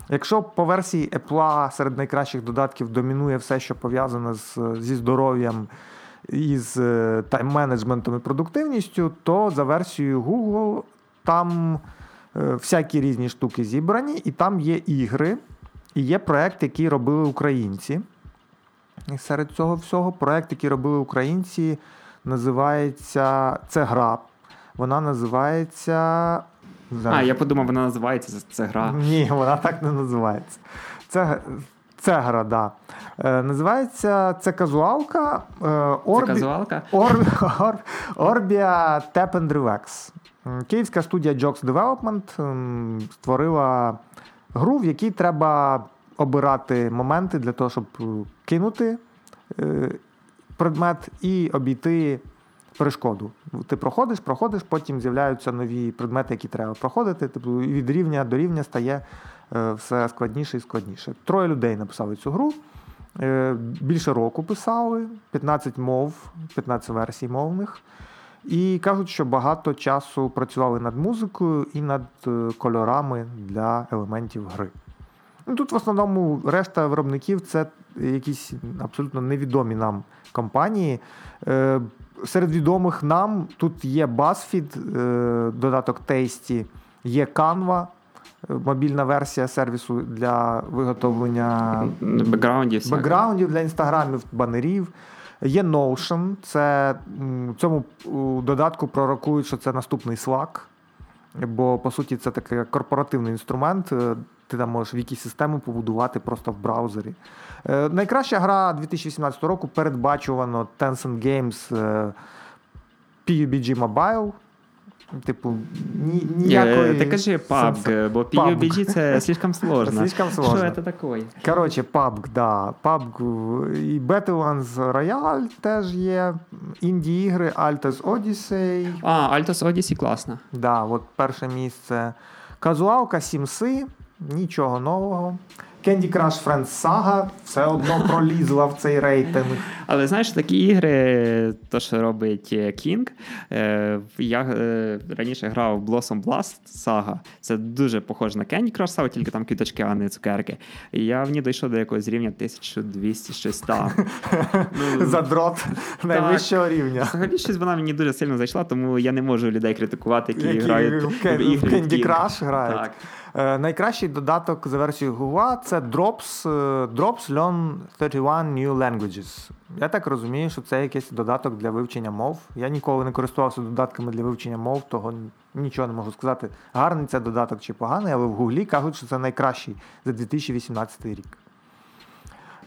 Якщо по версії Apple серед найкращих додатків домінує все, що пов'язане з, зі здоров'ям із е, тайм-менеджментом і продуктивністю, то за версією Google там е, всякі різні штуки зібрані, і там є ігри, і є проект, який робили українці. І серед цього всього проект, який робили українці, називається це гра. Вона називається. А, я подумав, вона називається це гра. Ні, вона так не називається. Це, це гра, да. Е, називається це казуалка. Е, Це Орбі... казуалка. Ор... Ор... And Relax. Київська студія Jokes Development створила гру, в якій треба обирати моменти для того, щоб е, кинути е, предмет і обійти перешкоду. Ти проходиш, проходиш, потім з'являються нові предмети, які треба проходити. Тобто від рівня до рівня стає все складніше і складніше. Троє людей написали цю гру. Е, Більше року писали, 15 мов, 15 версій мовних. І кажуть, що багато часу працювали над музикою і над е, кольорами для елементів гри. Ну, Тут в основному решта виробників це якісь абсолютно невідомі нам компанії. Е, Серед відомих нам тут є BuzzFeed, е, додаток Tasty, є Canva, е, мобільна версія сервісу для виготовлення Бекграунді всяке. бекграундів для інстаграмів, банерів. Є Notion, це цьому додатку пророкують, що це наступний Slack, бо по суті це такий корпоративний інструмент. е, Ти там можеш вікі-систему побудувати просто в браузері. Е, Найкраща гра 2018 року передбачувано Tencent Games е, PUBG Mobile. Типу, ні, ніякої... Е, Ти кажи PUBG, бо PUBG. PUBG це слишком сложно. Слишком сложно. Що це таке? Коротше, PUBG, да. PUBG і Battlelands Royale теж є. Інді-ігри, Altos Odyssey. А, Altos Odyssey класно. Да, от перше місце. Казуалка, Сімси, нічого нового. Candy Crush Friends Saga все одно пролізла в цей рейтинг. Але знаєш, такі ігри, то, що робить е, King, е, я е, раніше грав в Blossom Blast Saga. Це дуже похоже на Candy Crush Saga, тільки там квіточки, а не цукерки. І я в ній дійшов до якогось рівня 1200 щось там. Задрот найвищого рівня. Взагалі щось вона мені дуже сильно зайшла, тому я не можу людей критикувати, які, грають в. Candy Crush грають. Е, найкращий додаток за версією Google це Drops, е, Drops Learn 31 New Languages. Я так розумію, що це якийсь додаток для вивчення мов. Я ніколи не користувався додатками для вивчення мов, того нічого не можу сказати. Гарний це додаток чи поганий, але в Гуглі кажуть, що це найкращий за 2018 рік.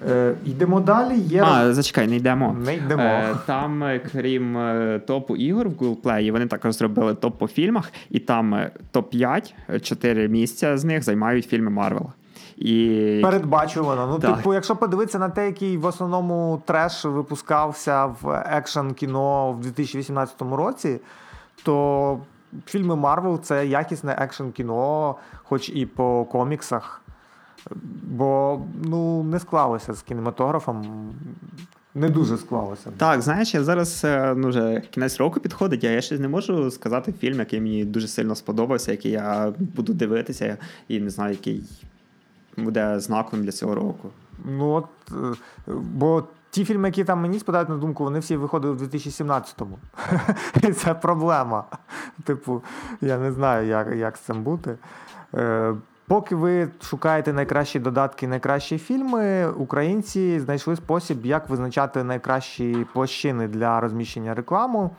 Е, йдемо далі. Є А, зачекай, не йдемо. Не йдемо. Е, Там, е, крім топу ігор в Google Play, вони також зробили топ по фільмах, і там е, топ-5, 4 місця з них займають фільми Марвел. І Передбачувано. Ну, Так. типу, якщо подивитися на те, який в основному треш випускався в екшн кіно в 2018 році, то фільми Марвел це якісне екшн кіно, хоч і по коміксах. Бо ну, не склалося з кінематографом. Не дуже склалося. Так, знаєш, я зараз е, ну, вже кінець року підходить, а я ще не можу сказати фільм, який мені дуже сильно сподобався, який я буду дивитися, і не знаю, який буде знаком для цього року. Ну от, е, бо ті фільми, які там мені спадають на думку, вони всі виходили в 2017-му. І це проблема. Типу, я не знаю, як, як з цим бути. Поки ви шукаєте найкращі додатки, найкращі фільми, українці знайшли спосіб, як визначати найкращі площини для розміщення реклами.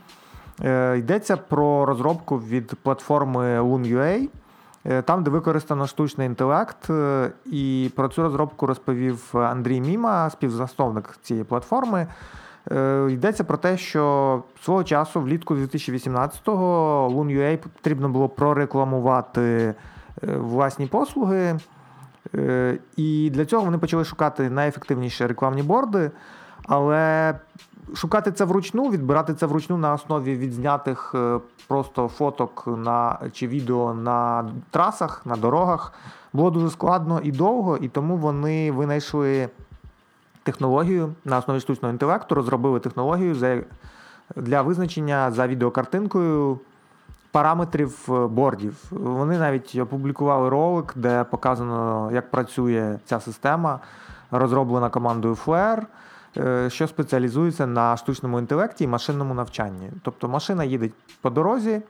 Е, Йдеться про розробку від платформи Loon.ua, е, там, де використано штучний інтелект. е, І про цю розробку розповів Андрій Міма, співзасновник цієї платформи. Йдеться про те, що свого часу, влітку 2018-го, Loon.ua потрібно було прорекламувати власні послуги. Е, І для цього вони почали шукати найефективніші рекламні борди, але шукати це вручну, відбирати це вручну на основі відзнятих е, просто фоток на, чи відео на трасах, на дорогах було дуже складно і довго, і тому вони винайшли технологію на основі штучного інтелекту, розробили технологію для визначення за відеокартинкою параметрів е, бордів. Вони навіть опублікували ролик, де показано, як працює ця система, розроблена командою Flare. е, що спеціалізується на штучному інтелекті і машинному навчанні. Тобто машина їде по дорозі,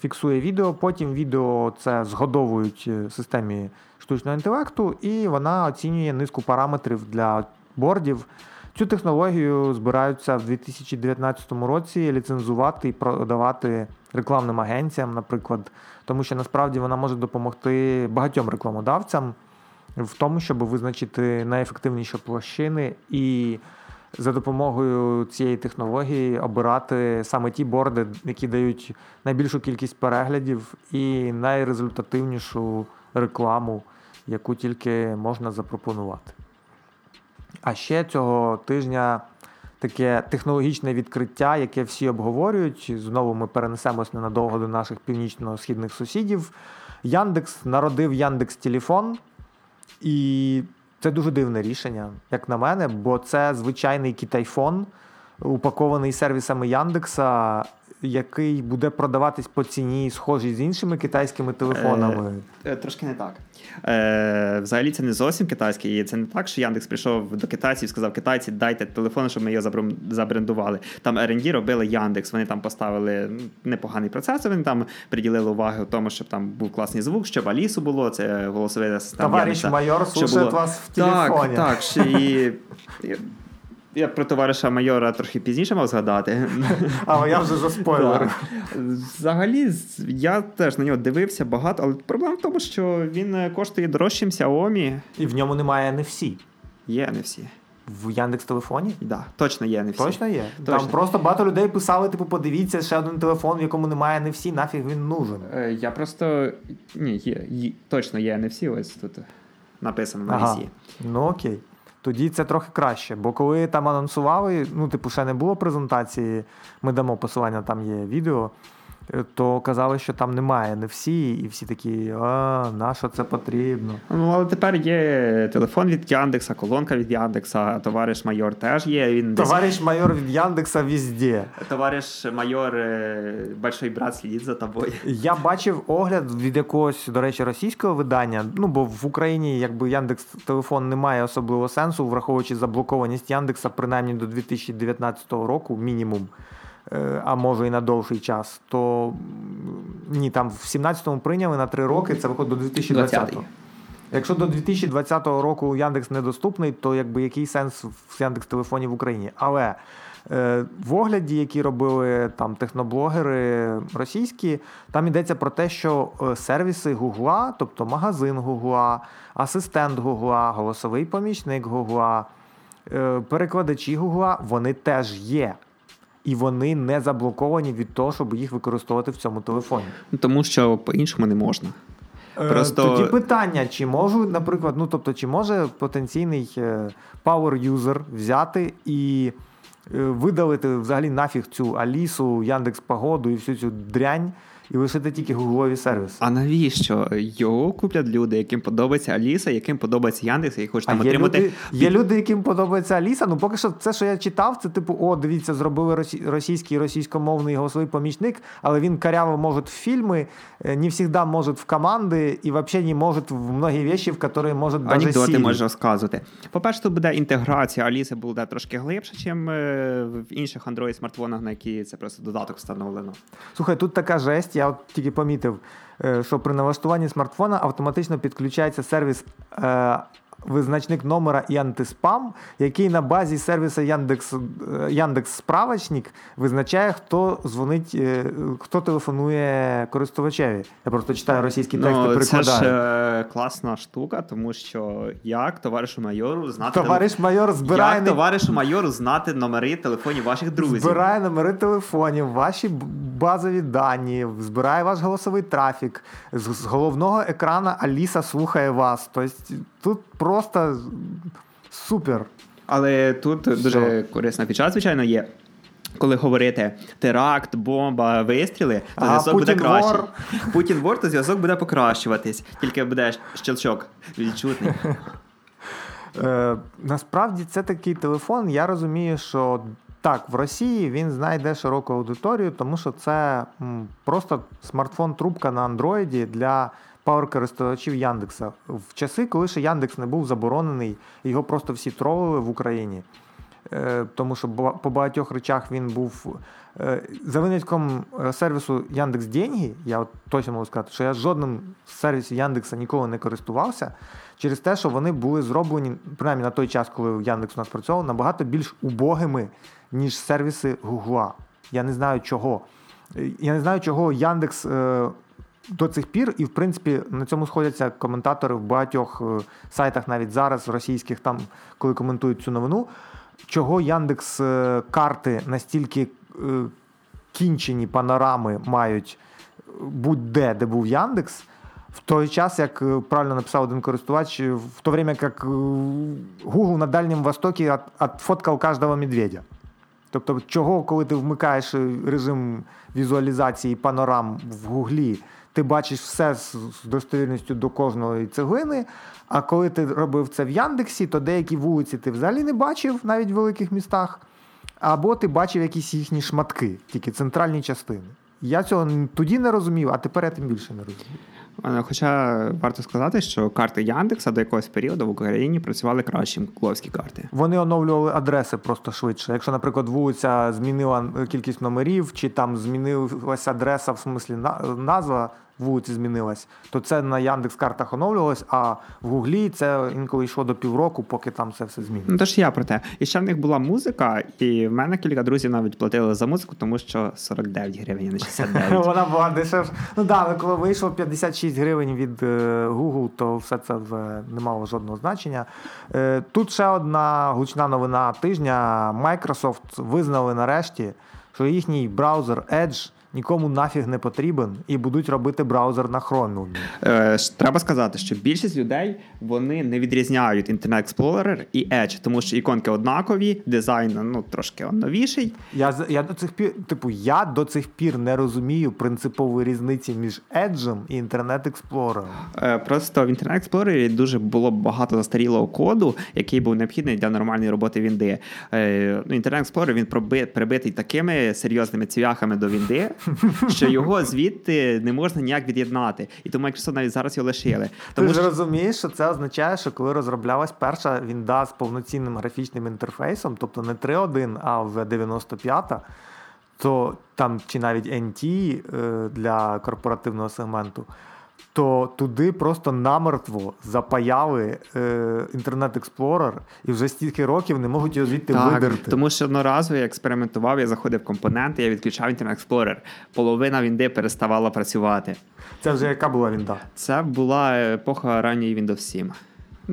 фіксує відео, потім відео це згодовують е, системі штучного інтелекту, і вона оцінює низку параметрів для бордів. Цю технологію збираються в 2019 році ліцензувати і продавати рекламним агенціям, наприклад, тому що насправді вона може допомогти багатьом рекламодавцям в тому, щоб визначити найефективніші площини і за допомогою цієї технології обирати саме ті борди, які дають найбільшу кількість переглядів і найрезультативнішу рекламу, яку тільки можна запропонувати. А ще цього тижня таке технологічне відкриття, яке всі обговорюють. Знову ми перенесемось ненадовго до наших північно-східних сусідів. Яндекс народив Яндекс Телефон, і це дуже дивне рішення, як на мене, бо це звичайний китайфон, упакований сервісами Яндекса, який буде продаватись по ціні, схожій з іншими китайськими телефонами. Е, Трошки не так. Е, Взагалі це не зовсім китайський. І це не так, що Яндекс прийшов до китайців і сказав: китайці, дайте телефон, щоб ми його забрендували. Там R&D робили Яндекс. Вони там поставили непоганий процесор. Вони там приділили увагу тому, щоб там був класний звук, щоб Алісу було. Це голосовий асистент Товариш майор слушає вас в телефоні. так. Ще і... Я про товариша майора трохи пізніше мав згадати. А я вже за спойлер. Взагалі, я теж на нього дивився багато, але проблема в тому, що він е, коштує дорожче, ніж Xiaomi. І в ньому немає NFC. Є не всі. В Яндекс телефоні? Да, точно є не всі. Точно є. Точно. Там просто багато людей писали, типу, подивіться, ще один телефон, в якому немає NFC, нафіг він нужен. Е, Я просто. Ні, є, є. Точно є не всі. Ось тут написано на Ага. всі. Ну окей. Тоді це трохи краще. Бо коли там анонсували, ну, типу, ще не було презентації, ми дамо посилання, там є відео, то казали, що там немає не всі, і всі такі, а, на що це потрібно? Ну, але тепер є телефон від Яндекса, колонка від Яндекса, товариш майор теж є. Він десь- Товариш майор від Яндекса везде. Товариш майор, е, большой брат слідить за тобою. Я бачив огляд від якогось, до речі, російського видання. Ну, бо в Україні якби Яндекс телефон не має особливого сенсу, враховуючи заблокованість Яндекса, принаймні до 2019 року, мінімум, а може і на довший час. То ні, там в 17-му прийняли на 3 роки, це виходить до 2020-го. Якщо до 2020 року Яндекс недоступний, то якби який сенс в Яндекс телефоні в Україні? Але е, в огляді, які робили там техноблогери російські, там йдеться про те, що е, сервіси Гугла, тобто магазин Гугла, асистент Гугла, голосовий помічник Гугла, е, перекладачі Гугла, вони теж є. І вони не заблоковані від того, щоб їх використовувати в цьому телефоні. Ну, Тому що по-іншому не можна. Просто... Просто- Тоді питання, чи можу, наприклад, ну тобто, чи може потенційний е, power user взяти і е, видалити взагалі нафіг цю Алісу, Яндекс Погоду і всю цю дрянь, і лишити тільки гуглові сервіси. А навіщо? Його куплять люди, яким подобається Аліса, яким подобається Яндекс, які хочуть А там є отримати. люди, є люди, яким подобається Аліса. Ну, поки що, це, що я читав, це типу, о, дивіться, зробили росі- російський російськомовний голосовий помічник, але він коряво може в фільми, е, не завжди може в команди, і взагалі не може в многі речі, в які може даже Анекдоти може розказувати. По-перше, тут буде інтеграція Аліси буде трошки глибше, ніж в інших Android смартфонах, на які це просто додаток встановлено. Слухай, тут така жесть, я от тільки помітив, е, що при налаштуванні смартфона автоматично підключається сервіс е, визначник номера і антиспам, який на базі сервісу Яндекс, е, Яндекс Справочник визначає, хто дзвонить, е, хто телефонує користувачеві. Я просто читаю російські тексти, Ну, це ж е, класна штука, тому що як товаришу майору знати Товариш майор збирає як товаришу майору знати номери телефонів ваших друзів. Збирає номери телефонів, ваші базові дані, збирає ваш голосовий трафік. З, з головного екрана Аліса слухає вас. Тобто тут просто супер. Але тут дуже корисна фіча, звичайно, є. Коли говорити теракт, бомба, вистріли, то Ага, зв'язок буде краще. вор. Путін вор, то зв'язок буде покращуватись. Тільки буде щелчок відчутний. Е, насправді це такий телефон. Я розумію, що так, в Росії він знайде широку аудиторію, тому що це просто смартфон-трубка на андроїді для пауер-користувачів Яндекса. В часи, коли ще Яндекс не був заборонений, його просто всі тролили в Україні. е, тому що по багатьох речах він був е, за винятком е, сервісу Яндекс Деньги. Я от точно можу сказати, що я жодним з сервісів Яндекса ніколи не користувався через те, що вони були зроблені, принаймні на той час, коли Яндекс у нас працював, набагато більш убогими, ніж сервіси Гугла. Я не знаю чого. Я не знаю, чого Яндекс до цих пір, і в принципі на цьому сходяться коментатори в багатьох е, сайтах, навіть зараз, російських, там, коли коментують цю новину. Чого Яндекс е, карти настільки е, кінчені панорами мають будь-де, де був Яндекс, в той час, як правильно написав один користувач, в то время як Google на Дальнем Востокі от- отфоткав кожного медведя. Тобто, чого, коли ти вмикаєш режим візуалізації панорам в Гуглі, ти бачиш все з достовірністю до кожної цеглини. А коли ти робив це в Яндексі, то деякі вулиці ти взагалі не бачив навіть в великих містах, або ти бачив якісь їхні шматки, тільки центральні частини. Я цього тоді не розумів, а тепер я тим більше не розумію. Е, Хоча варто сказати, що карти Яндекса до якогось періоду в Україні працювали краще, гугловські карти. Вони оновлювали адреси просто швидше. Якщо, наприклад, вулиця змінила кількість номерів, чи там змінилася адреса, в смислі на- назва вулиці змінилась, то це на Яндекс картах оновлювалось, а в Гуглі це інколи йшло до півроку, поки там це все змінилося. Ну тож я про те. І ще в них була музика, і в мене кілька друзів навіть платили за музику, тому що 49 гривень, а не 69. Вона була дешевша. Ну да, але коли вийшло 56 гривень від е, Google, то все це вже не мало жодного значення. Е, Тут ще одна гучна новина тижня. Microsoft визнали нарешті, що їхній браузер Edge нікому нафіг не потрібен і будуть робити браузер на Chromium. Е, Треба сказати, що більшість людей вони не відрізняють Internet Explorer і Edge, тому що іконки однакові, дизайн ну трошки новіший. Я, я до цих пір, типу, я до цих пір не розумію принципової різниці між Edge і Internet Explorer. Е, Просто в Internet Explorer дуже було багато застарілого коду, який був необхідний для нормальної роботи Вінди. Е, ну, Internet Explorer він прибитий такими серйозними цвяхами до Вінди, що його звідти не можна ніяк від'єднати. І тому Microsoft навіть зараз його лишили. Ти ж що розумієш, що це означає, що коли розроблялась перша Вінда з повноцінним графічним інтерфейсом, тобто не 3.1, а вже 95-та, то там чи навіть NT е, для корпоративного сегменту, то туди просто намертво запаяли е, інтернет експлорер і вже стільки років не можуть його звідти Так, видерти. тому що одноразово я експериментував, я заходив в компоненти, я відключав інтернет експлорер. Половина Вінди переставала працювати. Це вже яка була Вінда? Це була епоха ранньої Windows 7.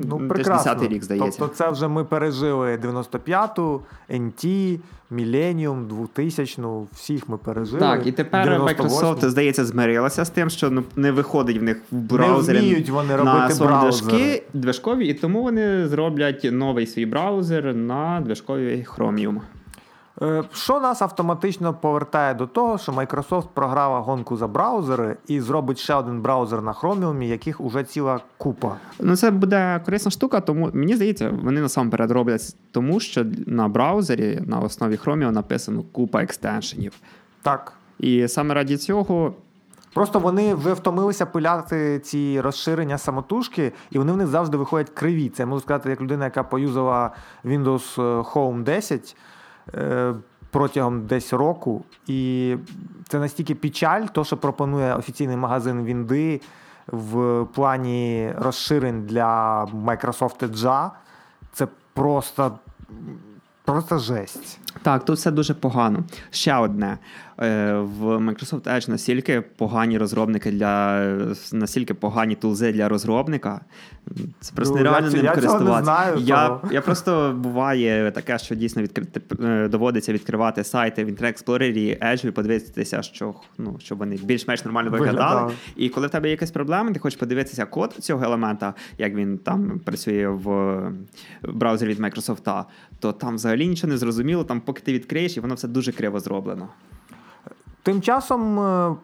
Ну, прекрасно. 10-й рік, здається. Тобто це вже ми пережили 95-ту, NT, Millennium, 2000-ну, всіх ми пережили. Так, і тепер 98-му. Microsoft, здається, змирилася з тим, що ну, не виходить в них в браузері вміють вони робити на браузери. движкові, і тому вони зроблять новий свій браузер на движковій Chromium. Е, Що нас автоматично повертає до того, що Microsoft програла гонку за браузери і зробить ще один браузер на Chromium, яких уже ціла купа. Ну, це буде корисна штука, тому мені здається, вони насамперед роблять тому, що на браузері на основі Chromium написано купа екстеншенів. Так. І саме раді цього Просто вони вже втомилися пиляти ці розширення самотужки, і вони в них завжди виходять криві. Це я можу сказати, як людина, яка поюзала Windows Home 10 е, протягом десь року. І це настільки печаль, то, що пропонує офіційний магазин Вінди в плані розширень для Microsoft Edge, це просто, просто жесть. Так, тут все дуже погано. Ще одне. Е, В Microsoft Edge настільки погані розробники для настільки погані тулзи для розробника. Це просто Ну, нереально я ним я користуватися. знаю, я, того. я просто буває таке, що дійсно відкрити е, доводиться відкривати сайти в Internet Explorer і Edge і подивитися, що ну щоб вони більш-менш нормально виглядали. Виглядали. І коли в тебе є якась проблема, ти хочеш подивитися код цього елемента, як він там працює в в браузері від Microsoft, то там взагалі нічого не зрозуміло. Там, поки ти відкриєш, і воно все дуже криво зроблено. Тим часом е,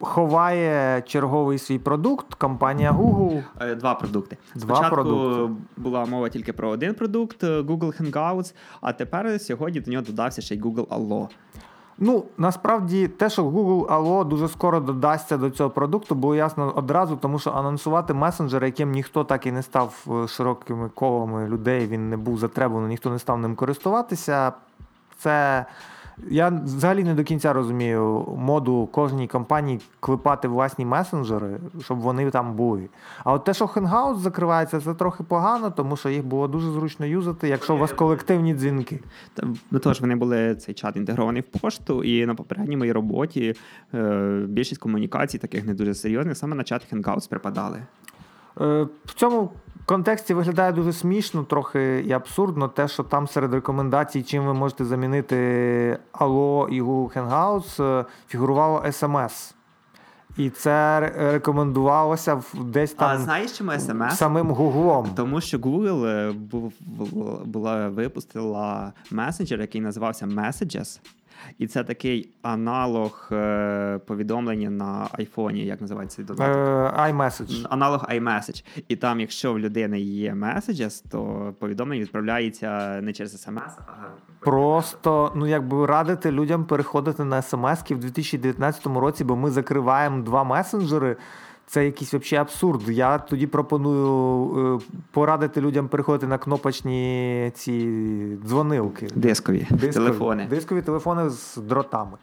ховає черговий свій продукт компанія Google. Е, Два продукти. Два Спочатку продукти. була мова тільки про один продукт е, Google Hangouts, а тепер сьогодні до нього додався ще й Google Allo. Ну, насправді, те, що Google Allo дуже скоро додасться до цього продукту, було ясно одразу, тому що анонсувати месенджер, яким ніхто так і не став широкими колами людей, він не був затребуваний, ніхто не став ним користуватися. Це я взагалі не до кінця розумію моду кожній компанії клепати власні месенджери, щоб вони там були. А от те, що Hangouts закривається, це трохи погано, тому що їх було дуже зручно юзати, якщо у вас колективні дзвінки. Та, ну, тож вони були цей чат інтегрований в пошту, і на попередній моїй роботі е, більшість комунікацій, таких не дуже серйозних, саме на чат Hangouts припадали. Е, В цьому контексті виглядає дуже смішно, трохи і абсурдно, те, що там серед рекомендацій, чим ви можете замінити Allo і Google Hangouts, е, фігурувало SMS. І це рекомендувалося десь там а знаєш, чому SMS? самим Гуглом. Тому що Google е, була випустила месенджер, який називався Messages. І це такий аналог е, повідомлення на айфоні, як називається додаток? iMessage. Аналог iMessage. І там, якщо в людини є Messages, то повідомлення відправляється не через SMS, а Просто ну якби радити людям переходити на смс в 2019 році, бо ми закриваємо два месенджери. Це якийсь взагалі абсурд. Я тоді пропоную е, порадити людям переходити на кнопочні ці дзвонилки. дискові, Дискові- телефони. Дискові телефони з дротами.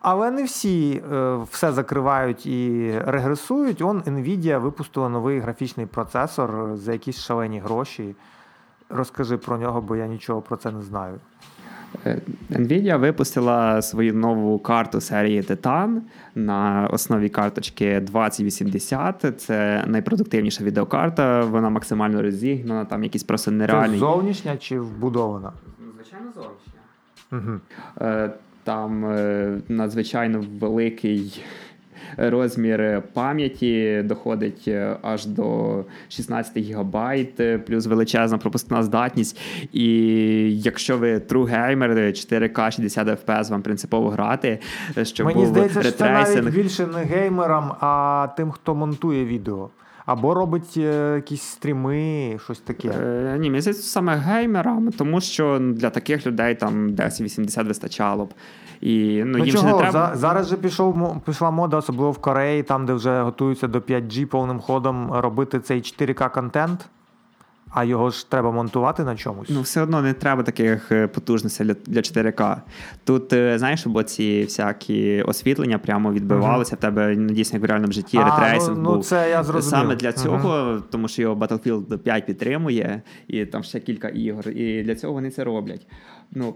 Але не всі е, все закривають і регресують. Он Nvidia випустила новий графічний процесор за якісь шалені гроші. Розкажи про нього, бо я нічого про це не знаю. Е, Nvidia випустила свою нову карту серії Titan на основі карточки 2080. Це найпродуктивніша відеокарта. Вона максимально розігнана, там якісь просто Це нереальні. зовнішня чи вбудована? Звичайно, зовнішня. Угу. Там е, надзвичайно великий розмір пам'яті доходить е, аж до 16 гігабайт, е, плюс величезна пропускна здатність. І якщо ви true gamer, 4К 60 FPS вам принципово грати, е, щоб Мені був здається, що це навіть більше не геймерам, а тим, хто монтує відео. Або робить е, якісь стріми, щось таке. Е, Ні, мені здається, саме геймерам, тому що для таких людей там 1080 вистачало б. І ну, Ну їм чого? не треба. За, зараз же пішов, пішла мода, особливо в Кореї, там, де вже готуються до 5G повним ходом робити цей 4К контент, а його ж треба монтувати на чомусь. Ну, все одно не треба таких е, потужностей для, для 4К. Тут, е, знаєш, бо ці всякі освітлення прямо відбивалися в тебе ну, дійсно як в реальному житті, А, ретрейсинг ну, ну, був. це я зрозумів. Саме для цього, тому що його Battlefield 5 підтримує, і там ще кілька ігор. І для цього вони це роблять. Ну,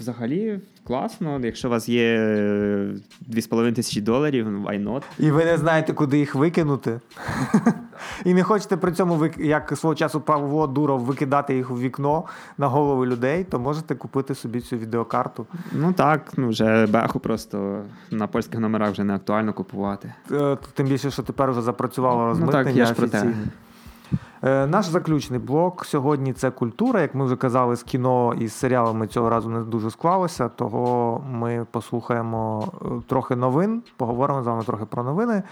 взагалі, класно, якщо у вас є е, 2,5 тисячі доларів, ну, why not? І ви не знаєте, куди їх викинути. І не хочете при цьому, як свого часу Павло Дуров, викидати їх у вікно на голови людей, то можете купити собі цю відеокарту. Ну так, ну вже беху просто на польських номерах вже не актуально купувати. Е, Тим більше, що тепер вже запрацювало Ну так, я ж про те. Е, Наш заключний блок сьогодні це культура. Як ми вже казали, з кіно і з серіалами цього разу не дуже склалося. Того ми послухаємо е, трохи новин, поговоримо з вами трохи про новини.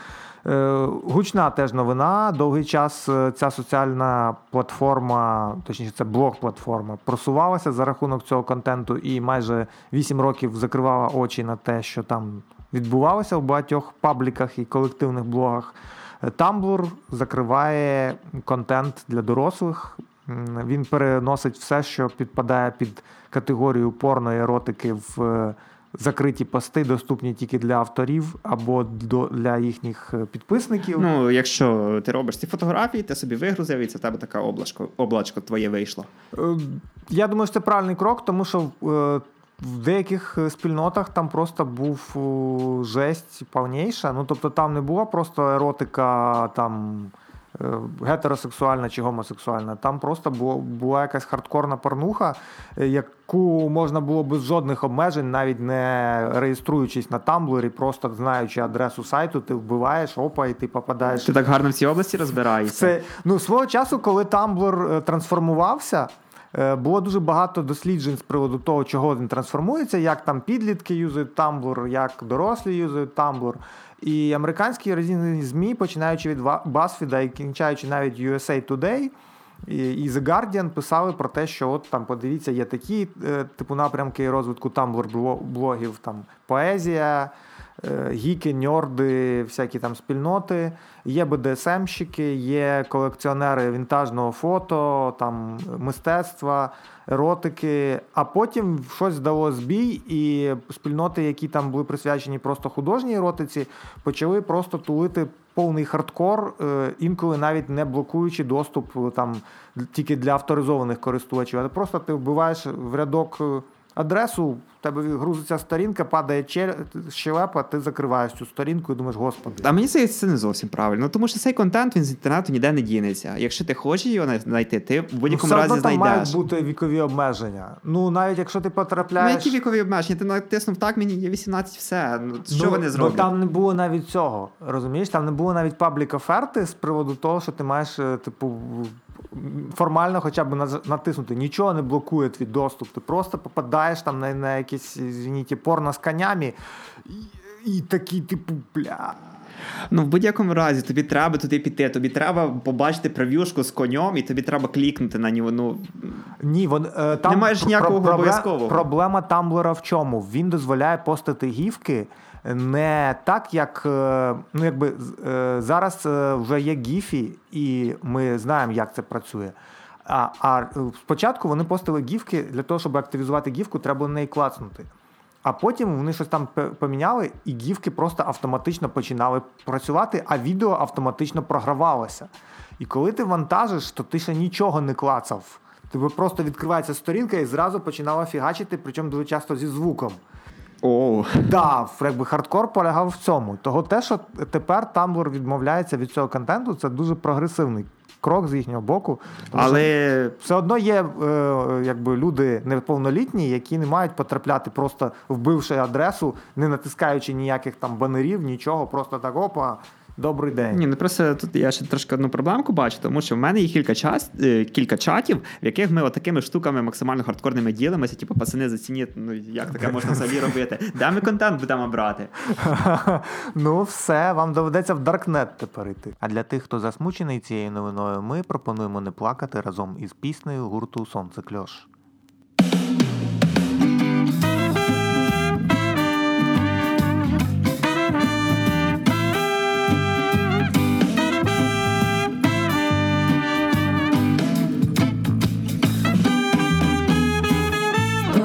Е, Гучна теж новина. Довгий час ця соціальна платформа, точніше, це блог-платформа, просувалася за рахунок цього контенту і майже 8 років закривала очі на те, що там відбувалося в багатьох пабліках і колективних блогах. Tumblr закриває контент для дорослих. Він переносить все, що підпадає під категорію порно еротики в е, закриті пости, доступні тільки для авторів або для їхніх е, підписників. Ну, якщо ти робиш ці фотографії, ти собі вигрузив, і це в тебе така облачко, облачко твоє вийшло. Е, Я думаю, що це правильний крок, тому що в деяких е, спільнотах там просто був е, жесть повніша. Ну, тобто там не була просто еротика там. е, Гетеросексуальна чи гомосексуальна, там просто було, була якась хардкорна порнуха, яку можна було без жодних обмежень, навіть не реєструючись на тамблері, просто знаючи адресу сайту, ти вбиваєш, опа, і ти попадаєш Ти так гарно в цій області розбираєшся. це ну свого часу, коли е, трансформувався. Е, Було дуже багато досліджень з приводу того, чого він трансформується, як там підлітки юзають Tumblr, як дорослі юзають Tumblr. І американські різні ЗМІ, починаючи від BuzzFeed і кінчаючи навіть USA Today, І The Guardian писали про те, що от там подивіться, є такі е, типу напрямки розвитку Tumblr блогів, там поезія, гіки, ньорди, всякі там спільноти. Є БДСМщики, є колекціонери вінтажного фото, там мистецтва, еротики. А потім щось дало збій, і спільноти, які там були присвячені просто художній еротиці, почали просто тулити повний хардкор, е, інколи навіть не блокуючи доступ е, там тільки для авторизованих користувачів. Але просто ти вбиваєш в рядок е, адресу, в тебе грузиться сторінка, падає щелепа, ти закриваєш цю сторінку і думаєш, господи. А мені здається, це не зовсім правильно. тому що цей контент він з інтернету ніде не дінеться. Якщо ти хочеш його знайти, ти в будь-якому ну, разі там знайдеш. мають бути вікові обмеження. Ну навіть якщо ти потрапляєш. Ну, які вікові обмеження? Ти натиснув так, мені є 18, все. Ну, Що ну, вони зроблять? Ну, там не було навіть цього. Розумієш, там не було навіть паблік оферти з приводу того, що ти маєш, е, типу, формально хоча б натиснути. Нічого не блокує твій доступ. Ти просто попадаєш там на на якісь звініті, порно з конями і, і такий, типу, бля. Ну, в будь-якому разі, тобі треба туди піти, тобі треба побачити прев'юшку з конем, і тобі треба клікнути на нього. Ну, Ні, вон, е, там не маєш ніякого про, обов'язкового. Проблема Тамблера в чому? Він дозволяє постати гівки не так, як е, ну, якби е, зараз е, вже є гіфі, і ми знаємо, як це працює. А а спочатку вони постили гіфки для того, щоб активізувати гіфку, треба було неї клацнути. А потім вони щось там поміняли, і гівки просто автоматично починали працювати, а відео автоматично програвалося. І коли ти вантажиш, то ти ще нічого не клацав. Тобі просто відкривається сторінка і зразу починала фігачити, причому дуже часто зі звуком. Оу. Да, якби хардкор полягав в цьому. Того те, що тепер Tumblr відмовляється від цього контенту, це дуже прогресивний крок з їхнього боку. Але все одно є е, якби люди неповнолітні, які не мають потрапляти, просто вбивши адресу, не натискаючи ніяких там банерів, нічого, просто так опа. Добрий день. Ні, ну просто тут я ще трошки одну проблемку бачу, тому що в мене є кілька час, е, кілька чатів, в яких ми отакими штуками максимально хардкорними ділимося. Типу, пацани зацініть, ну як таке можна взагалі робити? Де ми контент будемо брати? Ну, все, вам доведеться в Даркнет тепер йти. А для тих, хто засмучений цією новиною, ми пропонуємо не плакати разом із піснею гурту Сонце Кльош.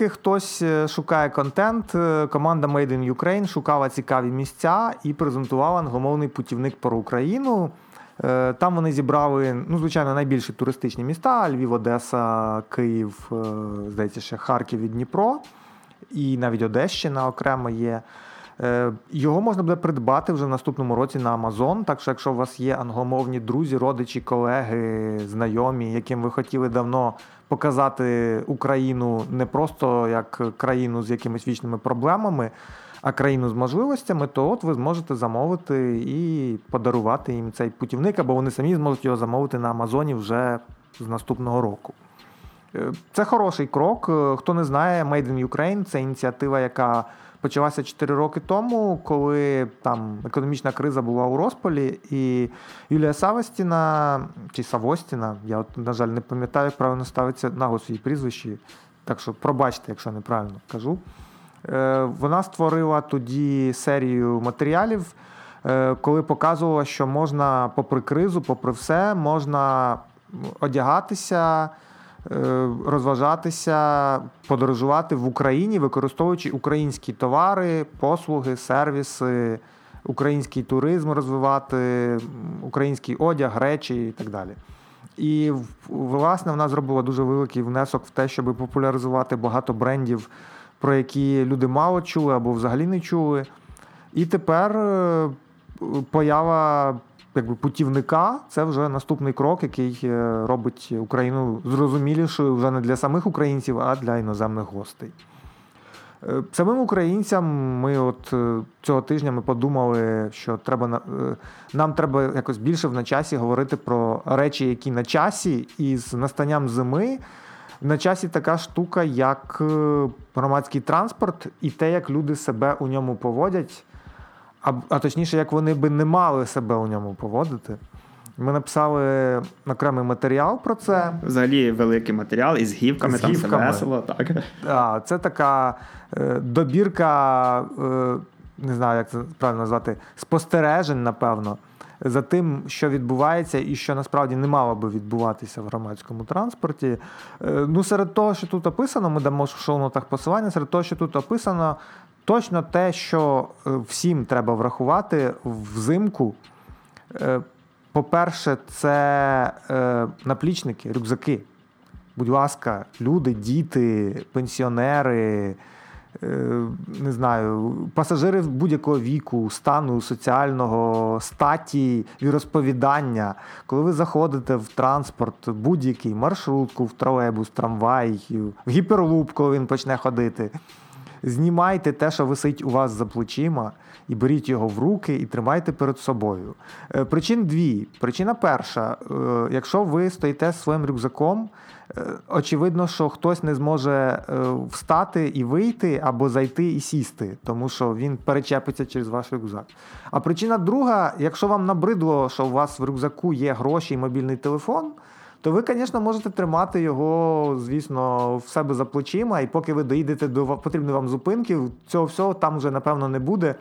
Поки хтось е, шукає контент, е, команда Made in Ukraine шукала цікаві місця і презентувала англомовний путівник про Україну. Е, Там вони зібрали, ну, звичайно, найбільші туристичні міста: Львів, Одеса, Київ, здається, ще Харків і Дніпро, і навіть Одещина окремо є. Його можна буде придбати вже в наступному році на Amazon. Так що, якщо у вас є англомовні друзі, родичі, колеги, знайомі, яким ви хотіли давно показати Україну не просто як країну з якимись вічними проблемами, а країну з можливостями, то от ви зможете замовити і подарувати їм цей путівник, або вони самі зможуть його замовити на Амазоні вже з наступного року. Е, Це хороший крок. Е, Хто не знає, Made in Ukraine це ініціатива, яка почалася 4 роки тому, коли там економічна криза була у розпалі, і Юлія Савостіна чи Савостіна, я от, на жаль, не пам'ятаю, як правильно ставиться наголос її прізвищі, так що пробачте, якщо неправильно кажу. Е, Вона створила тоді серію матеріалів, е, коли показувала, що можна, попри кризу, попри все, можна одягатися, розважатися, подорожувати в Україні, використовуючи українські товари, послуги, сервіси, український туризм розвивати, український одяг, речі і так далі. І власне вона зробила дуже великий внесок в те, щоб популяризувати багато брендів, про які люди мало чули або взагалі не чули. І тепер е, поява якби, путівника це вже наступний крок, який е, робить Україну зрозумілішою вже не для самих українців, а для іноземних гостей. Е, Самим українцям ми от е, цього тижня ми подумали, що треба на- нам треба якось більше в на часі говорити про речі, які на часі, і з настанням зими на часі така штука, як громадський транспорт, і те, як люди себе у ньому поводять, а, а точніше, як вони би не мали себе у ньому поводити. Ми написали окремий матеріал про це. Взагалі великий матеріал із гівками, З там все весело. Так. А, це така е, добірка, е, не знаю, як це правильно назвати, спостережень, напевно, за тим, що відбувається і що насправді не мало би відбуватися в громадському транспорті. Е, ну, серед того, що тут описано, ми дамо в шоу-нотах посилання, серед того, що тут описано, точно те, що е, всім треба врахувати взимку. Е, По-перше, це е, наплічники, рюкзаки. Будь ласка, люди, діти, пенсіонери, не знаю, пасажири будь-якого віку, стану, соціального, статі, віросповідання. Коли ви заходите в транспорт, будь-який маршрутку, в тролейбус, трамвай, в гіперлуп, коли він почне ходити. Знімайте те, що висить у вас за плечима, і беріть його в руки і тримайте перед собою. Е, Причин дві. Причина перша: Е, якщо ви стоїте з своїм рюкзаком, е, очевидно, що хтось не зможе встати і вийти або зайти і сісти, тому що він перечепиться через ваш рюкзак. А причина друга: якщо вам набридло, що у вас в рюкзаку є гроші і мобільний телефон. То ви, звісно, можете тримати його, звісно, в себе за плечима, і поки ви доїдете до потрібної вам зупинки, цього всього там вже напевно не буде.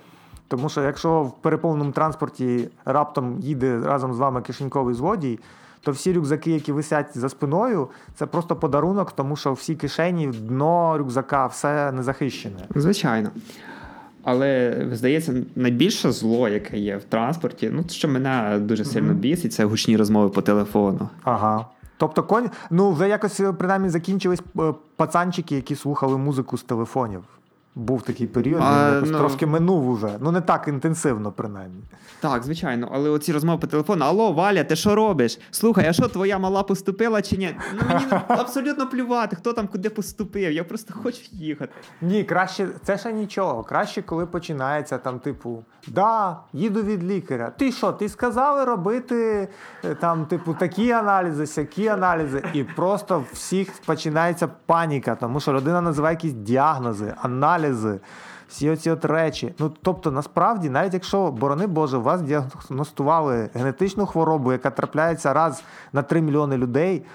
Тому що якщо в переповненому транспорті раптом їде разом з вами кишеньковий злодій, то всі рюкзаки, які висять за спиною, це просто подарунок, тому що всі кишені, дно рюкзака, все не захищене. Звичайно. Але здається, найбільше зло, яке є в транспорті, ну що мене дуже сильно бісить, це гучні розмови по телефону. Ага. Тобто, конь, ну вже якось е, принаймні закінчились е, пацанчики, які слухали музику з телефонів. Був такий період, А, якось ну- трошки минув уже. Ну не так інтенсивно, принаймні. Так, звичайно, але оці розмови по телефону: Алло, Валя, ти що робиш? Слухай, а що твоя мала поступила чи ні? Ну мені абсолютно плювати, хто там куди поступив. Я просто хочу їхати. Ні, краще, це ще нічого. Краще, коли починається там, типу, да, їду від лікаря. Ти що, ти сказали робити е, там, типу, такі аналізи, сякі аналізи, і просто всіх починається паніка, тому що людина називає якісь діагнози, аналізи. Всі оці от речі. Ну тобто, насправді, навіть якщо, борони Боже, вас діагностували генетичну хворобу, яка трапляється раз на 3 мільйони людей,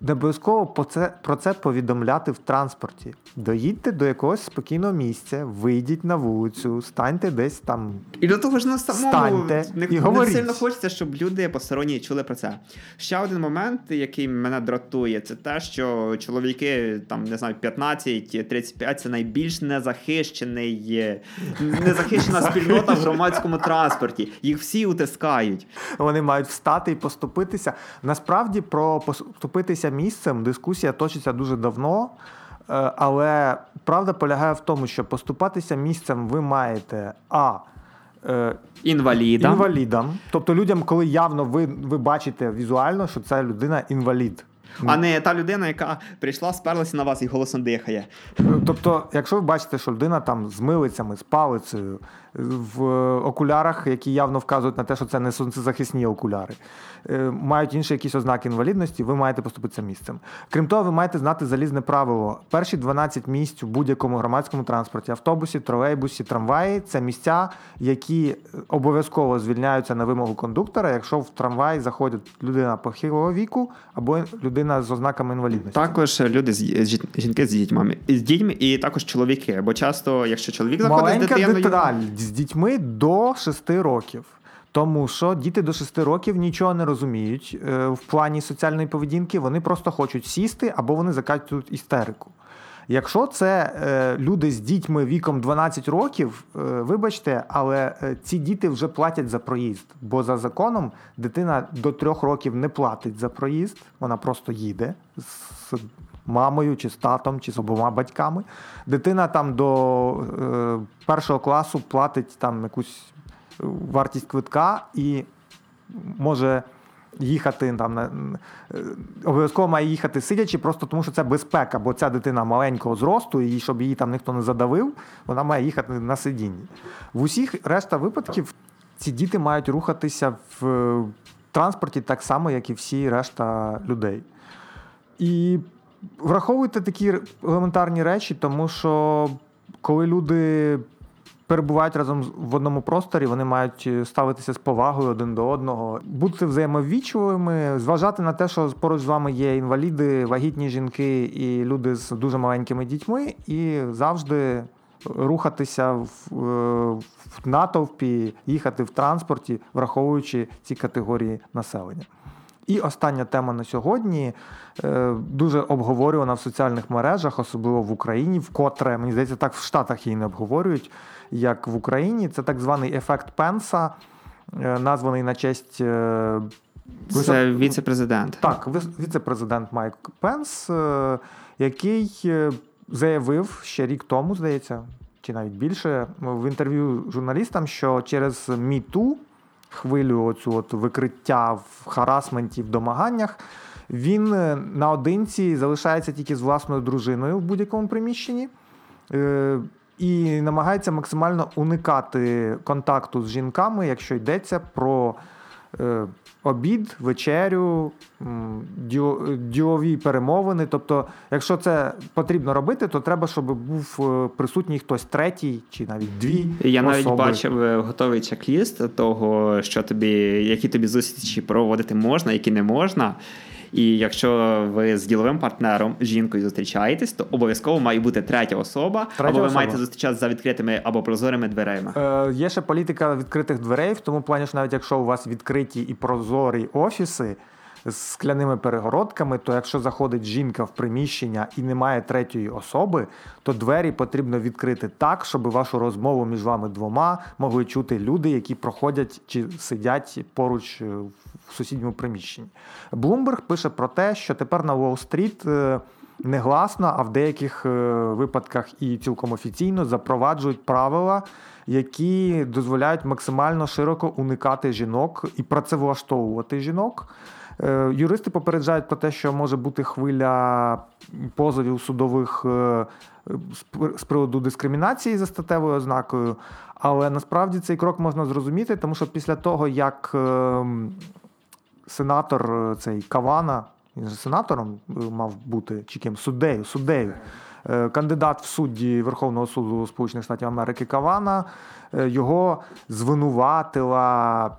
не обов'язково по це, про це повідомляти в транспорті. Доїдьте до якогось спокійного місця, вийдіть на вулицю, станьте десь там. І до того ж на самому Встаньте не, і не сильно хочеться, щоб люди посторонні чули про це. Ще один момент, який мене дратує, це те, що чоловіки там не знаю, 15-35 це найбільш незахищений, е, незахищена спільнота в громадському транспорті. Їх всі утискають. Вони мають встати і поступитися. Насправді про поступитися місцем дискусія точиться дуже давно. Е, Але правда полягає в тому, що поступатися місцем ви маєте а. е, Інвалідам. Інвалідам, тобто людям, коли явно ви, ви бачите візуально, що це людина інвалід. А не та людина, яка прийшла, сперлася на вас і голосом дихає. Тобто, якщо ви бачите, що людина там з милицями, з палицею, в окулярах, які явно вказують на те, що це не сонцезахисні окуляри, е, мають інші якісь ознаки інвалідності, ви маєте поступитися місцем. Крім того, ви маєте знати залізне правило. Перші 12 місць у будь-якому громадському транспорті, автобусі, тролейбусі, трамваї це місця, які обов'язково звільняються на вимогу кондуктора, якщо в трамвай заходить людина похилого віку або людина з ознаками інвалідності. Також люди з з- жінки з дітьми, з дітьми, і також чоловіки. Бо часто, якщо чоловік заходить з Маленька дитиною, деталь з дітьми до 6 років. Тому що діти до 6 років нічого не розуміють е, в плані соціальної поведінки, вони просто хочуть сісти або вони закатують істерику. Якщо це е, люди з дітьми віком 12 років, е, вибачте, але е, ці діти вже платять за проїзд. Бо за законом дитина до 3 років не платить за проїзд, вона просто їде з мамою, чи з татом, чи з обома батьками. Дитина там до е, першого класу платить там якусь е, вартість квитка і може їхати там на е, обов'язково має їхати сидячи, просто тому що це безпека, бо ця дитина маленького зросту, і щоб її там ніхто не задавив, вона має їхати на сидінні. В усіх решта випадків ці діти мають рухатися в е, транспорті так само, як і всі решта людей. І враховуйте такі елементарні речі, тому що коли люди перебувають разом в одному просторі, вони мають е, ставитися з повагою один до одного, бути взаємовічливими, зважати на те, що поруч з вами є інваліди, вагітні жінки і люди з дуже маленькими дітьми, і завжди рухатися в, е, в натовпі, їхати в транспорті, враховуючи ці категорії населення. І остання тема на сьогодні дуже обговорювана в соціальних мережах, особливо в Україні, вкотре мені здається, так в Штатах її не обговорюють, як в Україні. Це так званий ефект Пенса, е, названий на честь. е, це віце-президент. так, віце-президент Майк Пенс, е, який е, заявив ще рік тому, здається, чи навіть більше, в інтерв'ю журналістам, що через МІТУ, хвилю оцю от викриття в харасменті, в домаганнях, він е, наодинці залишається тільки з власною дружиною в будь-якому приміщенні. Е, І намагається максимально уникати контакту з жінками, якщо йдеться про е, обід, вечерю, ділові перемовини. Тобто, якщо це потрібно робити, то треба, щоб був присутній хтось третій чи навіть дві. Я навіть бачив готовий чек-ліст того, що тобі, які тобі зустрічі проводити можна, які не можна. І якщо ви з діловим партнером, жінкою зустрічаєтесь, то обов'язково має бути третя особа, Третя або ви особа. маєте зустрічатися за відкритими або прозорими дверима. Е, є ще політика відкритих дверей, в тому плані, що навіть якщо у вас відкриті і прозорі офіси з скляними перегородками, то якщо заходить жінка в приміщення і немає третьої особи, то двері потрібно відкрити так, щоб вашу розмову між вами двома могли чути люди, які проходять чи сидять поруч е, в сусідньому приміщенні. Блумберг пише про те, що тепер на Уолл-стріт е, негласно, а в деяких е, випадках і цілком офіційно запроваджують правила, які дозволяють максимально широко уникати жінок і працевлаштовувати жінок. Е, Юристи попереджають про те, що може бути хвиля позовів судових з приводу дискримінації за статевою ознакою. Але насправді цей крок можна зрозуміти, тому що після того, як ем, сенатор е, цей Кавана, він же сенатором е, мав бути, чи ким суддею, суддею. Е, Кандидат в судді Верховного суду Сполучених Штатів Америки Кавана його звинуватила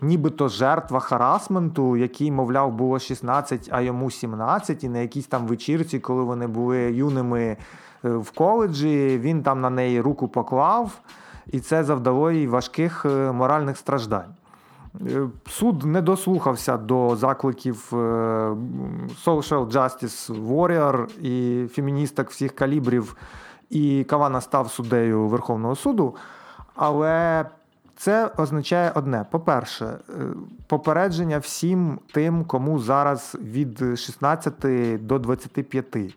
нібито жертва харасменту, який, мовляв, було 16, а йому 17, і на якійсь там вечірці, коли вони були юними в коледжі, він там на неї руку поклав, і це завдало їй важких моральних страждань. Е, Суд не дослухався до закликів е, Social Justice Warrior і феміністок всіх калібрів, і Кавана став суддею Верховного суду. Але це означає одне: по-перше, е, попередження всім тим, кому зараз від 16 до 25.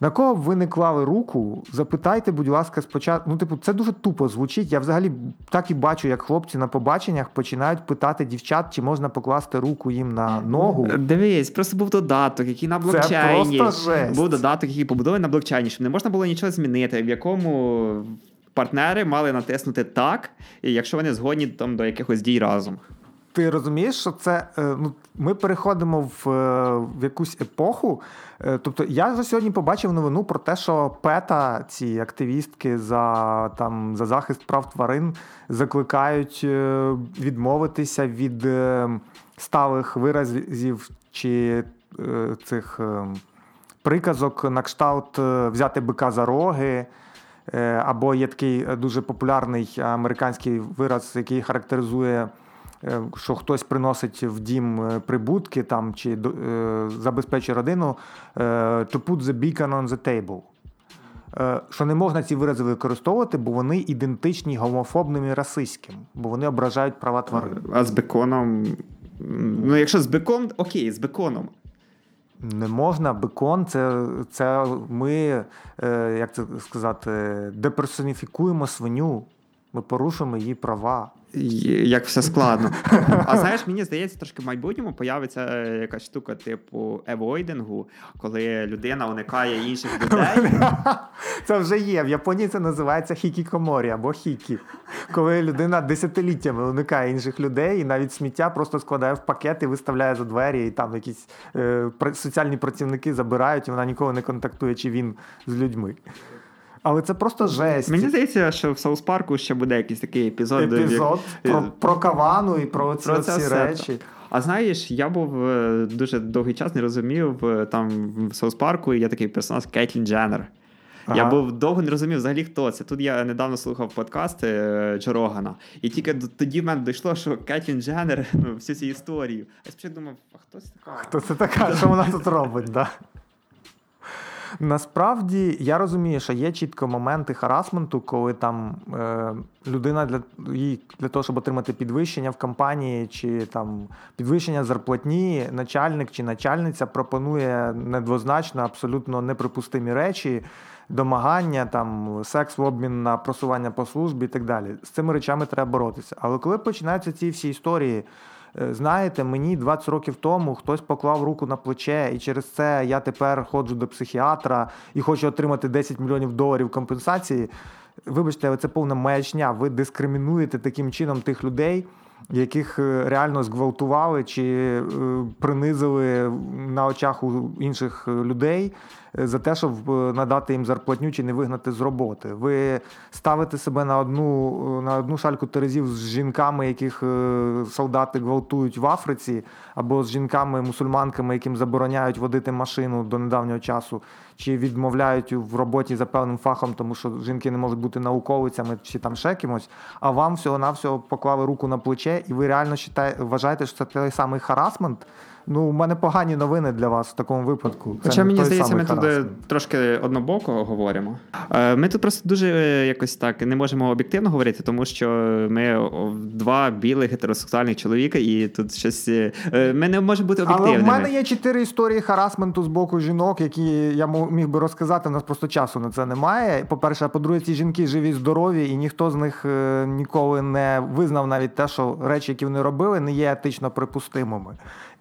На кого б ви не клали руку, запитайте, будь ласка, спочатку. Ну, типу, це дуже тупо звучить. Я взагалі так і бачу, як хлопці на побаченнях починають питати дівчат, чи можна покласти руку їм на ногу. Дивись, просто був додаток, який на блокчейні. просто жесть. Був додаток, який побудований на блокчейні, щоб не можна було нічого змінити, в якому партнери мали натиснути так, якщо вони згодні там до якихось дій разом. Ти розумієш, що це е, ну, ми переходимо в, е, в якусь епоху. Е, Тобто, я вже сьогодні побачив новину про те, що ПЕТА, ці активістки за, там, за захист прав тварин, закликають відмовитися від сталих виразів чи цих приказок на кшталт взяти бика за роги. Або є такий дуже популярний американський вираз, який характеризує, що хтось приносить в дім е, прибутки там, чи е, забезпечує родину, е, to put the beacon on the table. Е, Що не можна ці вирази використовувати, бо вони ідентичні гомофобним і расистським, бо вони ображають права тварин. А з беконом. Ну, якщо з беком, окей, з беконом. Не можна, бекон, це, це ми, е, як це сказати, деперсоніфікуємо свиню, ми порушуємо її права. Як все складно. А знаєш, мені здається, трошки в майбутньому появиться е, якась штука типу евойдингу, коли людина уникає інших людей. Це вже є. В Японії це називається хікікоморі або хікі. Коли людина десятиліттями уникає інших людей і навіть сміття просто складає в пакет і виставляє за двері, і там якісь е, соціальні працівники забирають, і вона ніколи не контактує, чи він з людьми. Але це просто жесть. Мені здається, що в Саус Парку ще буде якийсь такий епізод. Епізод як- про, про кавану і про ці Про всі речі. А знаєш, я був е, дуже довгий час не розумів е, там в Саус Парку є такий персонаж Кейтлін Дженнер. Я був довго не розумів взагалі, хто це. Тут я недавно слухав подкаст е, Джо Рогана, і тільки тоді в мене дійшло, що Кетлін Дженнер, ну, всю цю історію. Я спочатку думав, а хто це така? Хто це така, що вона тут робить? Да? Насправді я розумію, що є чітко моменти харасменту, коли там е, людина для, їй, для того, щоб отримати підвищення в компанії, чи там підвищення зарплатні, начальник чи начальниця пропонує недвозначно абсолютно неприпустимі речі, домагання, там, секс в обмін на просування по службі і так далі. З цими речами треба боротися. Але коли починаються ці всі історії. Е, Знаєте, мені 20 років тому хтось поклав руку на плече, і через це я тепер ходжу до психіатра і хочу отримати 10 мільйонів доларів компенсації. Вибачте, але це повна маячня. Ви дискримінуєте таким чином тих людей, яких е, реально зґвалтували чи е, принизили на очах у інших людей за те, щоб е, надати їм зарплатню чи не вигнати з роботи. Ви ставите себе на одну, е, на одну шальку терезів з жінками, яких е, солдати гвалтують в Африці, або з жінками-мусульманками, яким забороняють водити машину до недавнього часу, чи відмовляють в роботі за певним фахом, тому що жінки не можуть бути науковицями чи там ще кимось, а вам всього-навсього поклали руку на плече, і ви реально вважаєте, що це той самий харасмент. Ну, у мене погані новини для вас в такому випадку. Хоча мені здається, ми тут е, трошки однобоко говоримо. Е, Ми тут просто дуже е, якось так не можемо об'єктивно говорити, тому що ми два білих гетеросексуальних чоловіка, і тут щось. Ми не можемо бути Але об'єктивними. в мене є чотири історії харасменту з боку жінок, які я міг би розказати. У нас просто часу на це немає. По-перше, а по-друге, ці жінки живі, здорові, і ніхто з них ніколи не визнав навіть те, що речі, які вони робили, не є етично припустимими.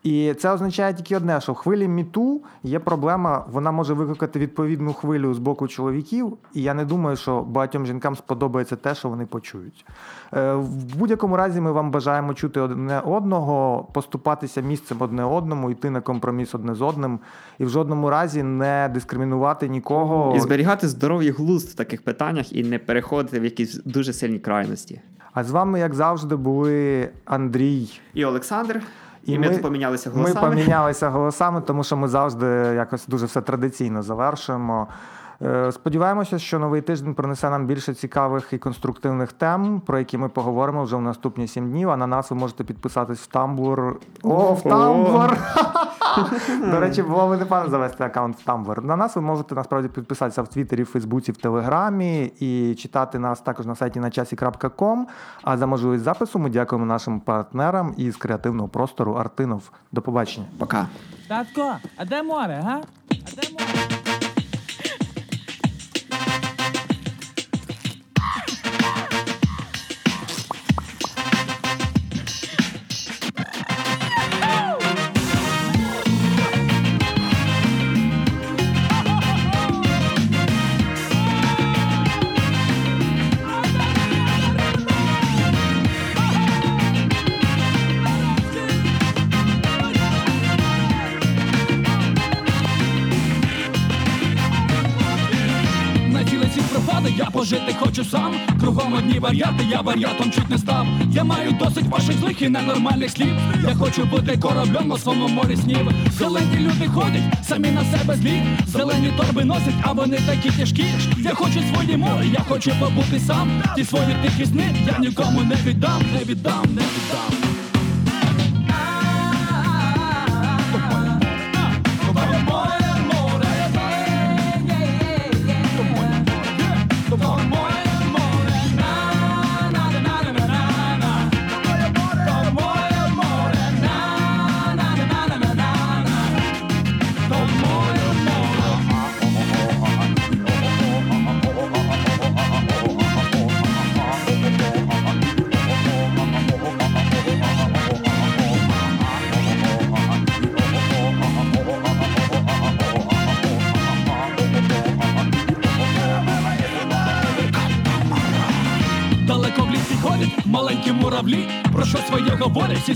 І це означає тільки одне, що в хвилі міту є проблема, вона може викликати відповідну хвилю з боку чоловіків, і я не думаю, що багатьом жінкам сподобається те, що вони почують. Е, В будь-якому разі ми вам бажаємо чути одне одного, поступатися місцем одне одному, йти на компроміс одне з одним, і в жодному разі не дискримінувати нікого. І зберігати здоровий глузд в таких питаннях і не переходити в якісь дуже сильні крайності. А з вами, як завжди, були Андрій. І Олександр. І, ми, ми помінялися Ми голосами. помінялися голосами, тому що ми завжди якось дуже все традиційно завершуємо. Е, Сподіваємося, що новий тиждень принесе нам більше цікавих і конструктивних тем, про які ми поговоримо вже в наступні сім днів. А на нас ви можете підписатись в Тамблур. О, в Тамблур! До речі, було б непогано завести аккаунт в Tumblr. На нас ви можете насправді підписатися в Твіттері, в Фейсбуці, в Телеграмі і читати нас також на сайті начасі.ком. А за можливість запису ми дякуємо нашим партнерам із креативного простору Артинов. До побачення. Пока. Татко, а де море, га? А де море? Кругом одні варіанти, я варіатом чуть не став. Я маю досить ваших злих і ненормальних слів. Я хочу бути кораблем на своєму морі снів. Зелені люди ходять, самі на себе злі. Зелені торби носять, а вони такі тяжкі. Я хочу своє море, я хочу побути сам. Ті свої тихі сни я нікому не віддам, не віддам, не віддам.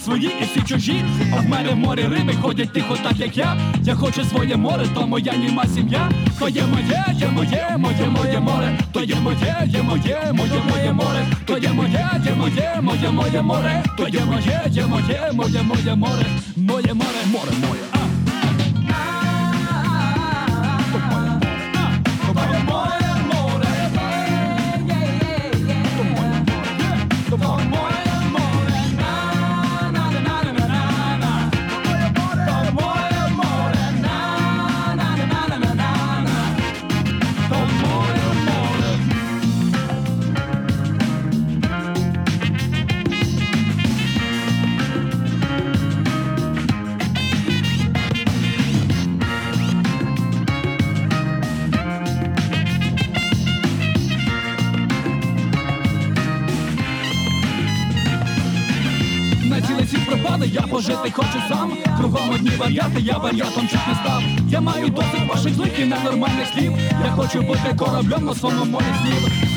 Свої і всі чужі. А в мене в морі риби ходять тихо, так як я. Я хочу своє море, то моя німа сім'я. То є моє, є моє, моє, моє море. То є моє, є моє, моє, моє море. То є моє, є моє, моє, моє море. То є моє, є моє, моє, моє море. Я там чуть не став. Я маю досить ваших злих і ненормальних слів. Я хочу бути кораблем на своєму морі снів.